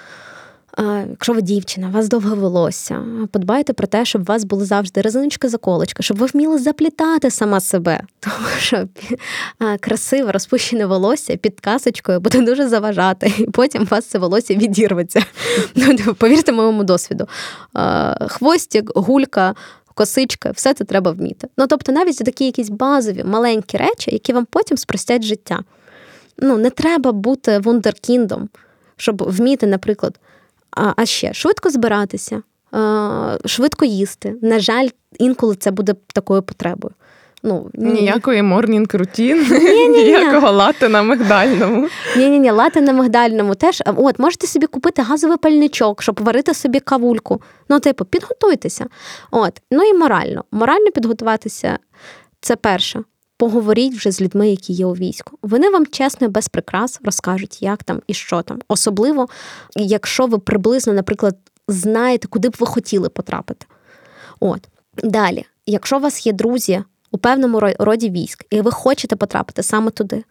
Якщо ви дівчина, у вас довге волосся, подбайте про те, щоб у вас були завжди резиночки заколочки, щоб ви вміли заплітати сама себе. Тому що красиве розпущене волосся під касочкою буде дуже заважати, і потім у вас це волосся відірветься. Ну, типу, повірте моєму досвіду. Хвостик, гулька. Косичка, все це треба вміти. Ну, тобто, навіть такі якісь базові маленькі речі, які вам потім спростять життя. Ну, не треба бути вундеркіндом, щоб вміти, наприклад, а ще швидко збиратися, швидко їсти. На жаль, інколи це буде такою потребою. Ну, Ніякої морнінг рутін, ніякого лати на мигдальному. Ні, ні, ні, лати на мигдальному теж. От, можете собі купити газовий пальничок, щоб варити собі кавульку. Ну, типу, підготуйтеся. От, ну і морально. Морально підготуватися це перше поговоріть вже з людьми, які є у війську. Вони вам чесно і без прикрас розкажуть, як там і що там. Особливо, якщо ви приблизно, наприклад, знаєте, куди б ви хотіли потрапити. От далі, якщо у вас є друзі у певному роді військ, і ви хочете потрапити саме туди,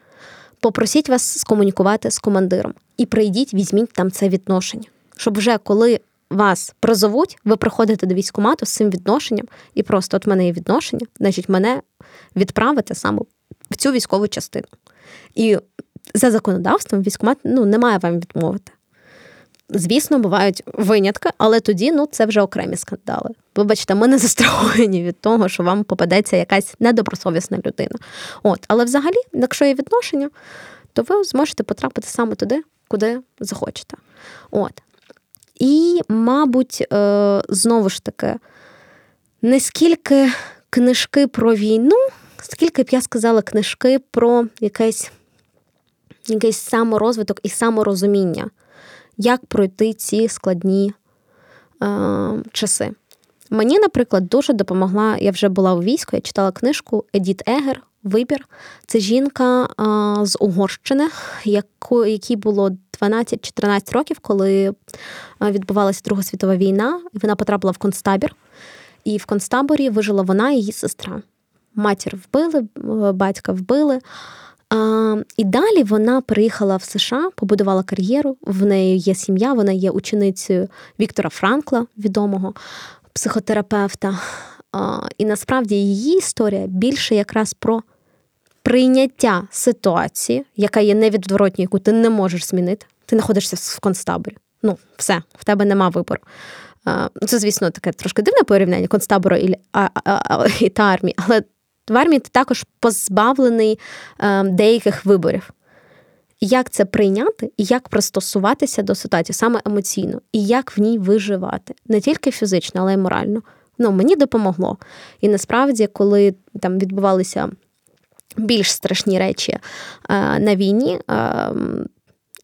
попросіть вас скомунікувати з командиром і прийдіть, візьміть там це відношення, щоб вже коли вас призовуть, ви приходите до військкомату з цим відношенням, і просто от мене є відношення, значить, мене відправити саме в цю військову частину. І за законодавством військкомат ну, не має вам відмовити. Звісно, бувають винятки, але тоді ну, це вже окремі скандали. Вибачте, ми не застраховані від того, що вам попадеться якась недобросовісна людина. От, Але взагалі, якщо є відношення, то ви зможете потрапити саме туди, куди захочете. От. І, мабуть, е, знову ж таки, не скільки книжки про війну, скільки б я сказала книжки про якийсь, якийсь саморозвиток і саморозуміння, як пройти ці складні е, часи. Мені, наприклад, дуже допомогла, я вже була у війську, я читала книжку Едіт Егер Вибір. Це жінка а, з Угорщини, яку, якій було 12-14 років, коли відбувалася Друга світова війна. Вона потрапила в концтабір, і в концтаборі вижила вона і її сестра. Матір вбили, батька вбили. А, І далі вона приїхала в США, побудувала кар'єру. В неї є сім'я, вона є ученицею Віктора Франкла, відомого психотерапевта. А, І насправді її історія більше якраз про прийняття ситуації, яка є невідворотньою, яку ти не можеш змінити. Ти знаходишся в концтаборі. Ну, все, в тебе нема вибору. Це, звісно, таке трошки дивне порівняння концтабору і, а, а, і та армії, але в армії ти також позбавлений ем, деяких виборів. Як це прийняти і як пристосуватися до ситуації саме емоційно, і як в ній виживати не тільки фізично, але й морально. Ну, мені допомогло. І насправді, коли там відбувалися більш страшні речі е, на війні. Е,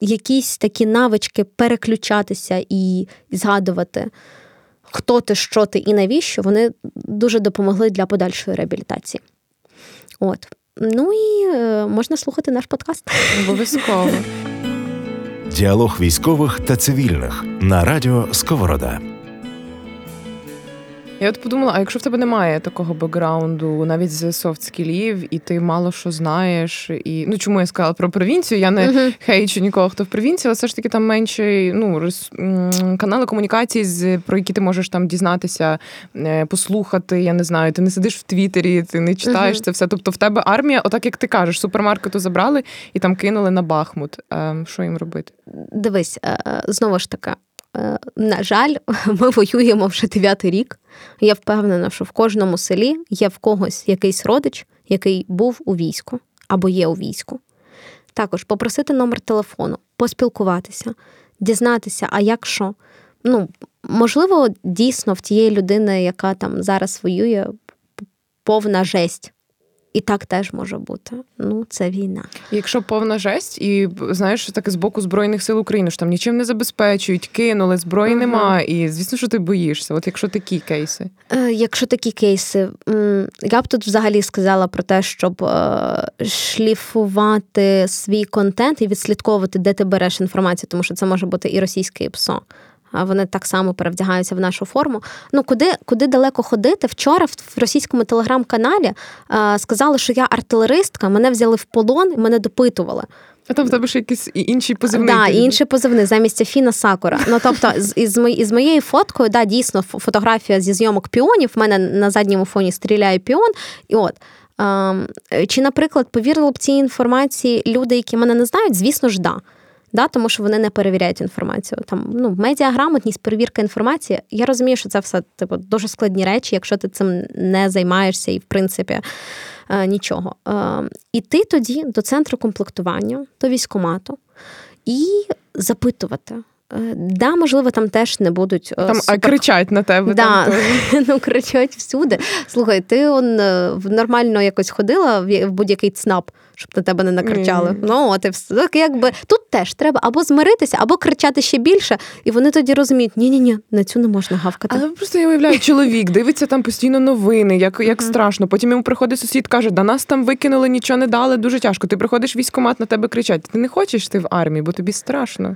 якісь такі навички переключатися і згадувати, хто ти, що ти і навіщо, вони дуже допомогли для подальшої реабілітації. От. Ну і е, можна слухати наш подкаст. Обов'язково. Діалог військових та цивільних на радіо Сковорода. Я от подумала, а якщо в тебе немає такого бекграунду, навіть з софт-скілів, і ти мало що знаєш, і ну чому я сказала про провінцію? Я не uh-huh. хейчу нікого, хто в провінції, але все ж таки там менше ну, роз, канали комунікації, з про які ти можеш там дізнатися, е, послухати. Я не знаю, ти не сидиш в Твіттері, ти не читаєш uh-huh. це все. Тобто в тебе армія, отак як ти кажеш, супермаркету забрали і там кинули на Бахмут. Ем, що їм робити? Дивись, е, е, знову ж таки. На жаль, ми воюємо вже дев'ятий рік. Я впевнена, що в кожному селі є в когось якийсь родич, який був у війську або є у війську. Також попросити номер телефону, поспілкуватися, дізнатися, а як що. Ну, можливо, дійсно в тієї людини, яка там зараз воює, повна жесть. І так теж може бути. Ну, це війна. Якщо повна жесть, і знаєш, таке з боку Збройних сил України що там нічим не забезпечують, кинули, зброї uh нема, і звісно, що ти боїшся. От якщо такі кейси, Е, якщо такі кейси, я б тут взагалі сказала про те, щоб е, шліфувати свій контент і відслідковувати, де ти береш інформацію, тому що це може бути і російське і ПСО вони так само перевдягаються в нашу форму. Ну куди куди далеко ходити? Вчора в російському телеграм-каналі сказали, що я артилеристка, мене взяли в полон мене допитували. А там в тебе ще якісь інші позивний. Да, інші позивни замість Афіна Сакура. Ну тобто, з із, із моєю фоткою, да, дійсно, фотографія зі зйомок піонів. В мене на задньому фоні стріляє піон. І от. Чи, наприклад, повірили б цій інформації люди, які мене не знають? Звісно ж, да да, тому що вони не перевіряють інформацію. Там ну, медіаграмотність, перевірка інформації. Я розумію, що це все типу дуже складні речі, якщо ти цим не займаєшся і, в принципі, е, нічого. Е, іти тоді до центру комплектування, до військомату і запитувати. Е, да, можливо, там теж не будуть там супер... кричать на тебе. Да, там ну кричать всюди. Слухай, ти он нормально якось ходила в будь-який ЦНАП щоб на тебе не накричали. Mm. Ну, от і все. Так, якби Тут теж треба або змиритися, або кричати ще більше, і вони тоді розуміють, ні-ні, ні на цю не можна гавкати. Але просто я уявляю, чоловік дивиться там постійно новини, як як mm. страшно. Потім йому приходить сусід, каже, да нас там викинули, нічого не дали, дуже тяжко. Ти приходиш в військкомат, на тебе кричать. Ти не хочеш ти в армії, бо тобі страшно.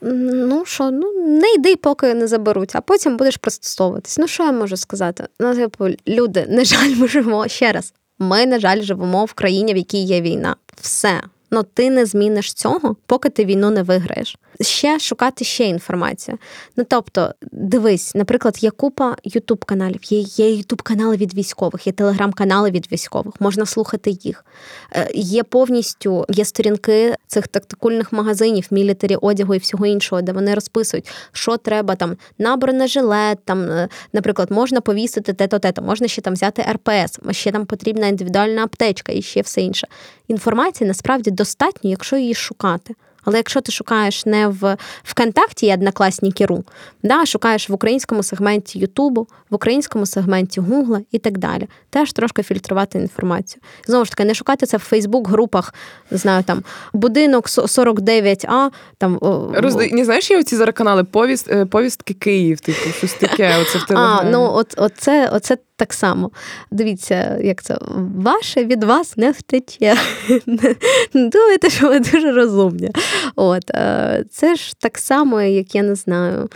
Ну що, ну не йди, поки не заберуть, а потім будеш пристосовуватись. Ну що я можу сказати? Ну, типу, люди, на жаль, ми живемо ще раз. Ми, на жаль, живемо в країні, в якій є війна. Все. Ну ти не зміниш цього, поки ти війну не виграєш ще шукати ще інформацію. Ну тобто, дивись, наприклад, є купа ютуб каналів, є є ютуб канали від військових, є телеграм-канали від військових, можна слухати їх. Е, є повністю є сторінки цих тактикульних магазинів, мілітарі одягу і всього іншого, де вони розписують, що треба там на бронежилет, там, е, наприклад, можна повісити те-то, те-то, можна ще там взяти РПС, ще там потрібна індивідуальна аптечка і ще все інше. Інформації насправді достатньо, якщо її шукати. Але якщо ти шукаєш не в ВКонтакті і Однокласники.ру, да, шукаєш в українському сегменті Ютубу, в українському сегменті Гугла і так далі, теж трошки фільтрувати інформацію. Знову ж таки, не шукати це в Фейсбук-групах, не знаю, там будинок 49А. там... Розди... Не знаєш, є оці зараз канали повіст, е, повістки Київ, типу, щось таке. Оце в А, ну, от, оце, оце так само. Дивіться, як це ваше від вас не втече. Думаєте, що ви дуже розумні. От, е, Це ж так само, як я не знаю.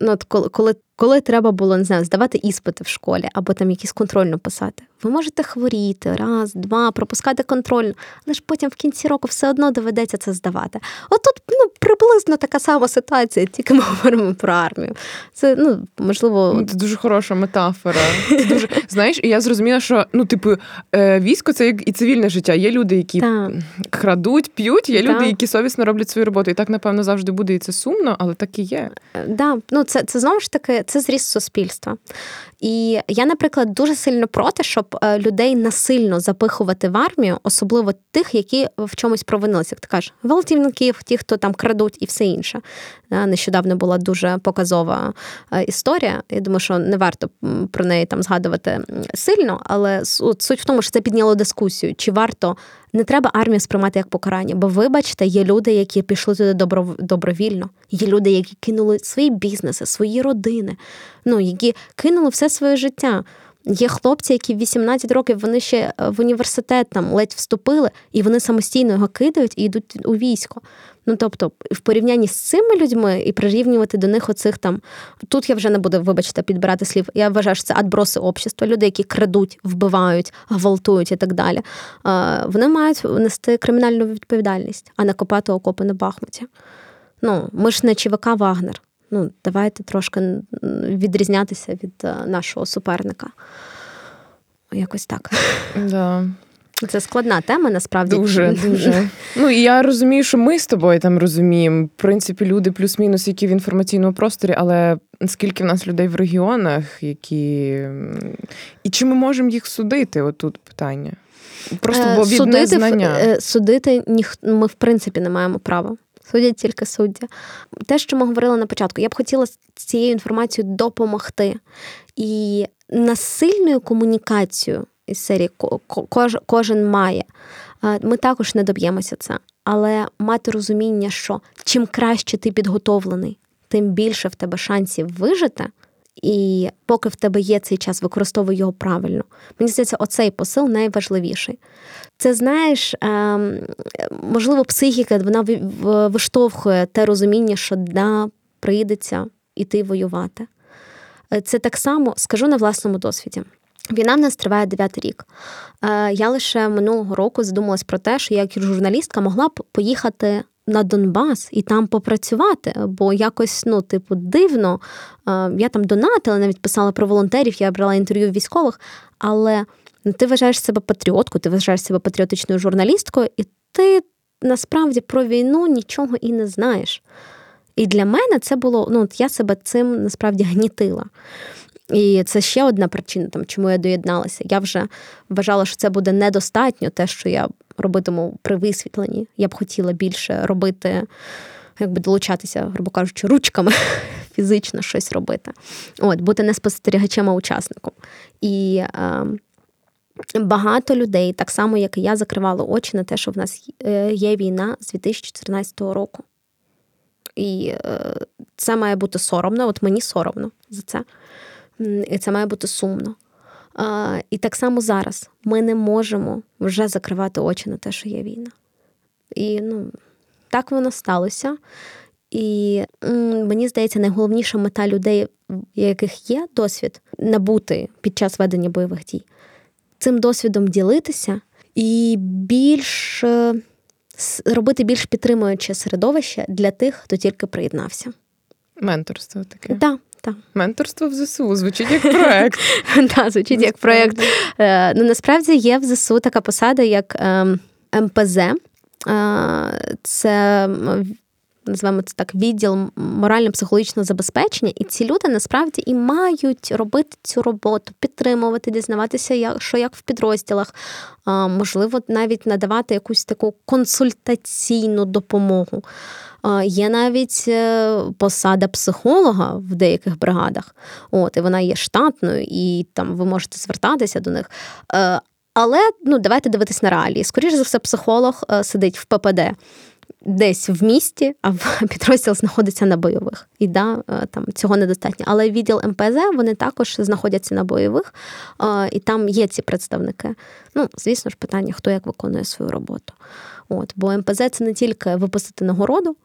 Ну, от Коли коли треба було не знаю, здавати іспити в школі або там якісь контрольно писати. Ви можете хворіти раз, два, пропускати контрольну, але ж потім в кінці року все одно доведеться це здавати. От тут ну, приблизно така сама ситуація, тільки ми говоримо про армію. Це ну можливо ну, це дуже хороша метафора. Це дуже знаєш, і я зрозуміла, що ну, типу, е, військо це як і цивільне життя. Є люди, які так. крадуть, п'ють, є так. люди, які совісно роблять свою роботу. І так, напевно, завжди буде і це сумно, але так і є. Е, да, ну це це знову ж таки це зріст суспільства. І я, наприклад, дуже сильно проти, щоб е, людей насильно запихувати в армію, особливо тих, які в чомусь провинилися, як ти кажеш, гвалтівників, ті, хто там крадуть, і все інше. Нещодавно була дуже показова е, історія. Я думаю, що не варто про неї там згадувати сильно, але суть в тому, що це підняло дискусію, чи варто не треба армію сприймати як покарання. Бо, вибачте, є люди, які пішли туди добровільно. Є люди, які кинули свої бізнеси, свої родини, ну які кинули все своє життя. Є хлопці, які в 18 років вони ще е, в університет там ледь вступили, і вони самостійно його кидають і йдуть у військо. Ну тобто, в порівнянні з цими людьми і прирівнювати до них оцих там тут я вже не буду, вибачте, підбирати слів. Я вважаю, що це адброси общества, люди, які крадуть, вбивають, гвалтують і так далі. Вони мають нести кримінальну відповідальність, а не копати окопи на Бахмуті. Ну, ми ж не ЧВК Вагнер. Ну, давайте трошки відрізнятися від е, нашого суперника. Якось так. Да. Це складна тема, насправді. Дуже, дуже. Ну і я розумію, що ми з тобою там розуміємо. В принципі, люди плюс-мінус, які в інформаційному просторі, але скільки в нас людей в регіонах, які. І чи ми можемо їх судити? Отут питання. Просто бо від судити, незнання. Е, судити ми, в принципі, не маємо права. Судять тільки суддя. Те, що ми говорили на початку, я б хотіла цією інформацією допомогти. І насильною комунікацією із серії кож, кожен має. Ми також не доб'ємося це. Але мати розуміння, що чим краще ти підготовлений, тим більше в тебе шансів вижити. І поки в тебе є цей час, використовуй його правильно. Мені здається, оцей посил найважливіший. Це знаєш, ем, можливо, психіка вона виштовхує те розуміння, що да, прийдеться іти воювати. Е, це так само скажу на власному досвіді. Війна в нас триває дев'ятий рік. Е, я лише минулого року задумалась про те, що я як журналістка могла б поїхати на Донбас і там попрацювати, бо якось, ну, типу, дивно. Е, я там донатила, навіть писала про волонтерів, я брала інтерв'ю військових, але ну, ти вважаєш себе патріоткою, ти вважаєш себе патріотичною журналісткою, і ти насправді про війну нічого і не знаєш. І для мене це було, ну, я себе цим насправді гнітила. І це ще одна причина, там, чому я доєдналася. Я вже вважала, що це буде недостатньо, те, що я робитиму при висвітленні. Я б хотіла більше робити, якби долучатися, грубо кажучи, ручками фізично щось робити. От, Бути не спостерігачем, а учасником. І е, багато людей, так само, як і я, закривали очі на те, що в нас е, є війна з 2014 року. І е, це має бути соромно, от мені соромно за це. І це має бути сумно. А, І так само зараз ми не можемо вже закривати очі на те, що є війна. І ну, так воно сталося. І мені здається, найголовніша мета людей, яких є досвід, набути під час ведення бойових дій, цим досвідом ділитися і більш е, робити більш підтримуюче середовище для тих, хто тільки приєднався. Менторство таке. Так, так. Менторство в ЗСУ звучить як проект. Так, звучить як проект. Е, ну насправді є в ЗСУ така посада, як ем, МПЗ. Е, це називаємо це так, відділ морально-психологічного забезпечення, і ці люди насправді і мають робити цю роботу, підтримувати, дізнаватися, що як в підрозділах, можливо, навіть надавати якусь таку консультаційну допомогу. Є навіть е, посада психолога в деяких бригадах. От, І вона є штатною, і там ви можете звертатися до них. Е, але ну, давайте дивитись на реалії. Скоріше за все, психолог е, сидить в ППД десь в місті, а підрозділ знаходиться на бойових. І да, там цього недостатньо. Але відділ МПЗ вони також знаходяться на бойових, і там є ці представники. Ну, звісно ж, питання, хто як виконує свою роботу. От, Бо МПЗ це не тільки випустити нагороду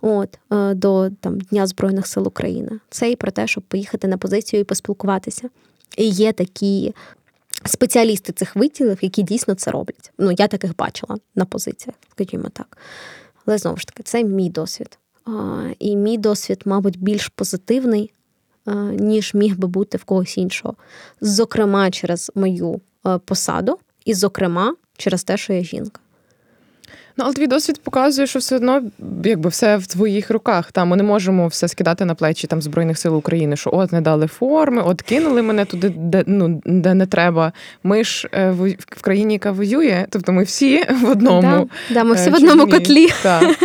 от, е, до там, Дня Збройних сил України. Це і про те, щоб поїхати на позицію і поспілкуватися. І є такі спеціалісти цих відділів, які дійсно це роблять. Ну, я таких бачила на позиціях, скажімо так. Але знову ж таки, це мій досвід. І мій досвід, мабуть, більш позитивний, ніж міг би бути в когось іншого. Зокрема, через мою посаду, і, зокрема, через те, що я жінка. Ну, але твій досвід показує, що все одно якби все в твоїх руках. Там ми не можемо все скидати на плечі там Збройних сил України, що от не дали форми, от кинули мене туди, де ну де не треба. Ми ж е, в країні, яка воює, тобто ми всі в одному. Да, да Ми всі в одному котлі. Так.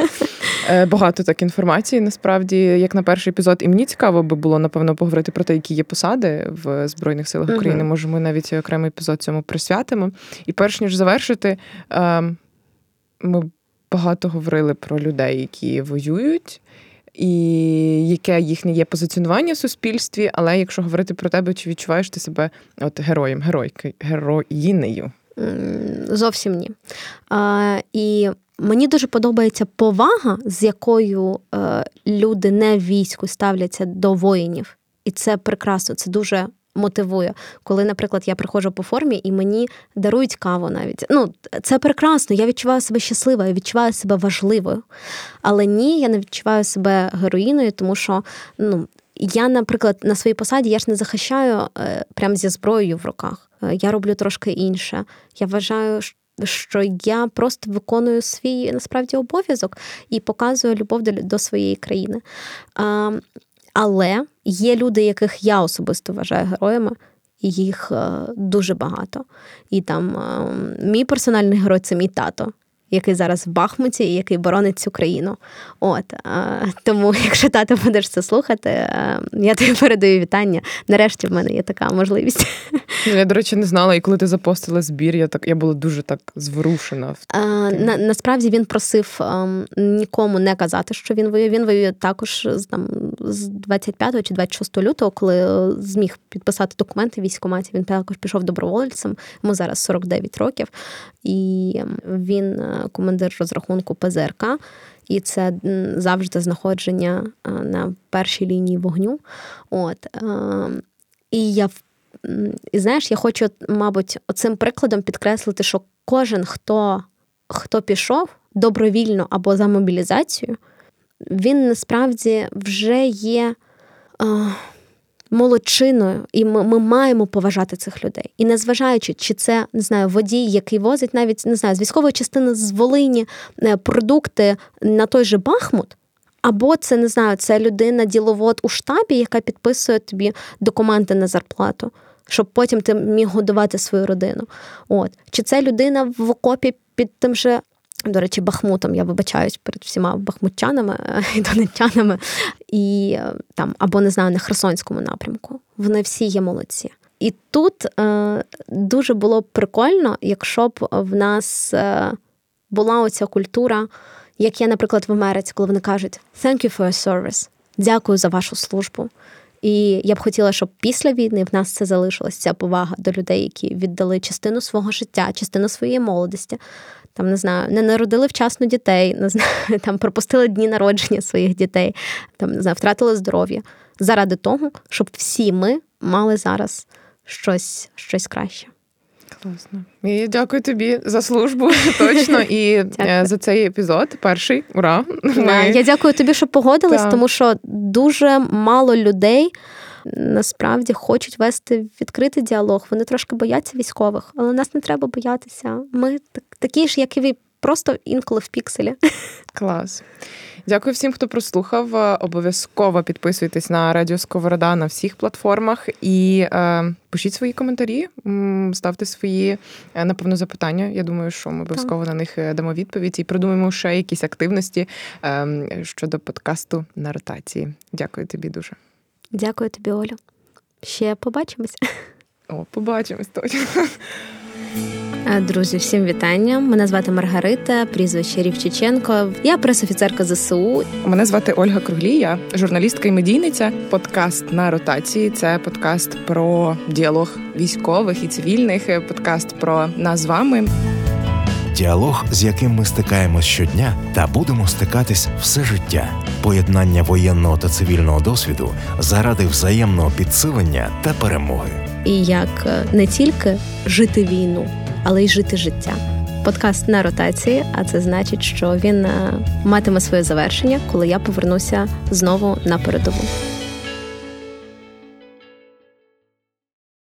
Е, багато так інформації. Насправді, як на перший епізод, і мені цікаво би було напевно поговорити про те, які є посади в Збройних силах України. Може, ми навіть окремий епізод цьому присвятимо. І перш ніж завершити. Ми багато говорили про людей, які воюють. і яке їхнє є позиціонування в суспільстві. Але якщо говорити про тебе, чи відчуваєш ти себе от героєм, геройкою, героїнею? Зовсім ні. А, І мені дуже подобається повага, з якою е, люди не війську ставляться до воїнів. І це прекрасно, це дуже мотивує. Коли, наприклад, я приходжу по формі і мені дарують каву навіть. Ну, це прекрасно, я відчуваю себе щасливою, я відчуваю себе важливою. Але ні, я не відчуваю себе героїною, тому що ну, я, наприклад, на своїй посаді я ж не захищаю е, прямо зі зброєю в руках. Е, я роблю трошки інше. Я вважаю, що я просто виконую свій насправді обов'язок і показую любов до своєї країни. Але є люди, яких я особисто вважаю героями, і їх е, дуже багато. І там мій персональний герой це мій тато який зараз в Бахмуті і який боронить цю країну. От тому, якщо тато будеш це слухати, я тобі передаю вітання. Нарешті в мене є така можливість. Ну, я, до речі, не знала, і коли ти запостила збір, я так я була дуже так зворушена. А, на, Насправді він просив а, нікому не казати, що він воює. Він воює також з там з 25 чи 26 лютого, коли зміг підписати документи в військкоматі. Він також пішов добровольцем. Йому зараз 49 років, і він командир розрахунку ПЗРК, і це завжди знаходження на першій лінії вогню. От. І я і знаєш, я хочу, мабуть, оцим прикладом підкреслити, що кожен, хто хто пішов добровільно або за мобілізацію, він насправді вже є молодчиною, і ми, ми маємо поважати цих людей. І незважаючи, чи це не знаю, водій, який возить навіть не знаю, з військової частини з Волині е, продукти на той же Бахмут. Або це не знаю, це людина діловод у штабі, яка підписує тобі документи на зарплату, щоб потім ти міг годувати свою родину. От чи це людина в окопі під тим же до речі, Бахмутом я вибачаюсь перед всіма бахмутчанами е, і донеччанами, і там або не знаю на Херсонському напрямку. Вони всі є молодці. І тут е, дуже було б прикольно, якщо б в нас е, була оця культура, як є, наприклад, в Америці, коли вони кажуть «Thank you for your service», дякую за вашу службу. І я б хотіла, щоб після війни в нас це залишилася ця повага до людей, які віддали частину свого життя, частину своєї молодості там не знаю, не народили вчасно дітей, не знаю, там пропустили дні народження своїх дітей, там не знаю, втратили здоров'я заради того, щоб всі ми мали зараз щось, щось краще. Класно. І дякую тобі за службу точно і е, дякую. за цей епізод. Перший ура! Ми... Я дякую тобі, що погодилась, тому що дуже мало людей насправді хочуть вести відкритий діалог. Вони трошки бояться військових, але нас не треба боятися. Ми такі ж, як і ви, просто інколи в пікселі. Клас. Дякую всім, хто прослухав. Обов'язково підписуйтесь на Радіо Сковорода на всіх платформах і е, пишіть свої коментарі, ставте свої, е, напевно, запитання. Я думаю, що ми обов'язково на них е, дамо відповідь і придумаємо ще якісь активності е, щодо подкасту на ротації. Дякую тобі дуже. Дякую тобі, Олю. Ще побачимось. О, побачимось точно. Е, друзі, всім вітання. Мене звати Маргарита, прізвище Рівчиченко. Я пресофіцерка ЗСУ. Мене звати Ольга Круглій, я журналістка і медійниця. Подкаст на ротації. Це подкаст про діалог військових і цивільних. Подкаст про нас з вами. Діалог, з яким ми стикаємось щодня, та будемо стикатись все життя, поєднання воєнного та цивільного досвіду заради взаємного підсилення та перемоги. І як е, не тільки жити війну, але й жити життя. Подкаст на ротації, а це значить, що він е, матиме своє завершення, коли я повернуся знову на передову.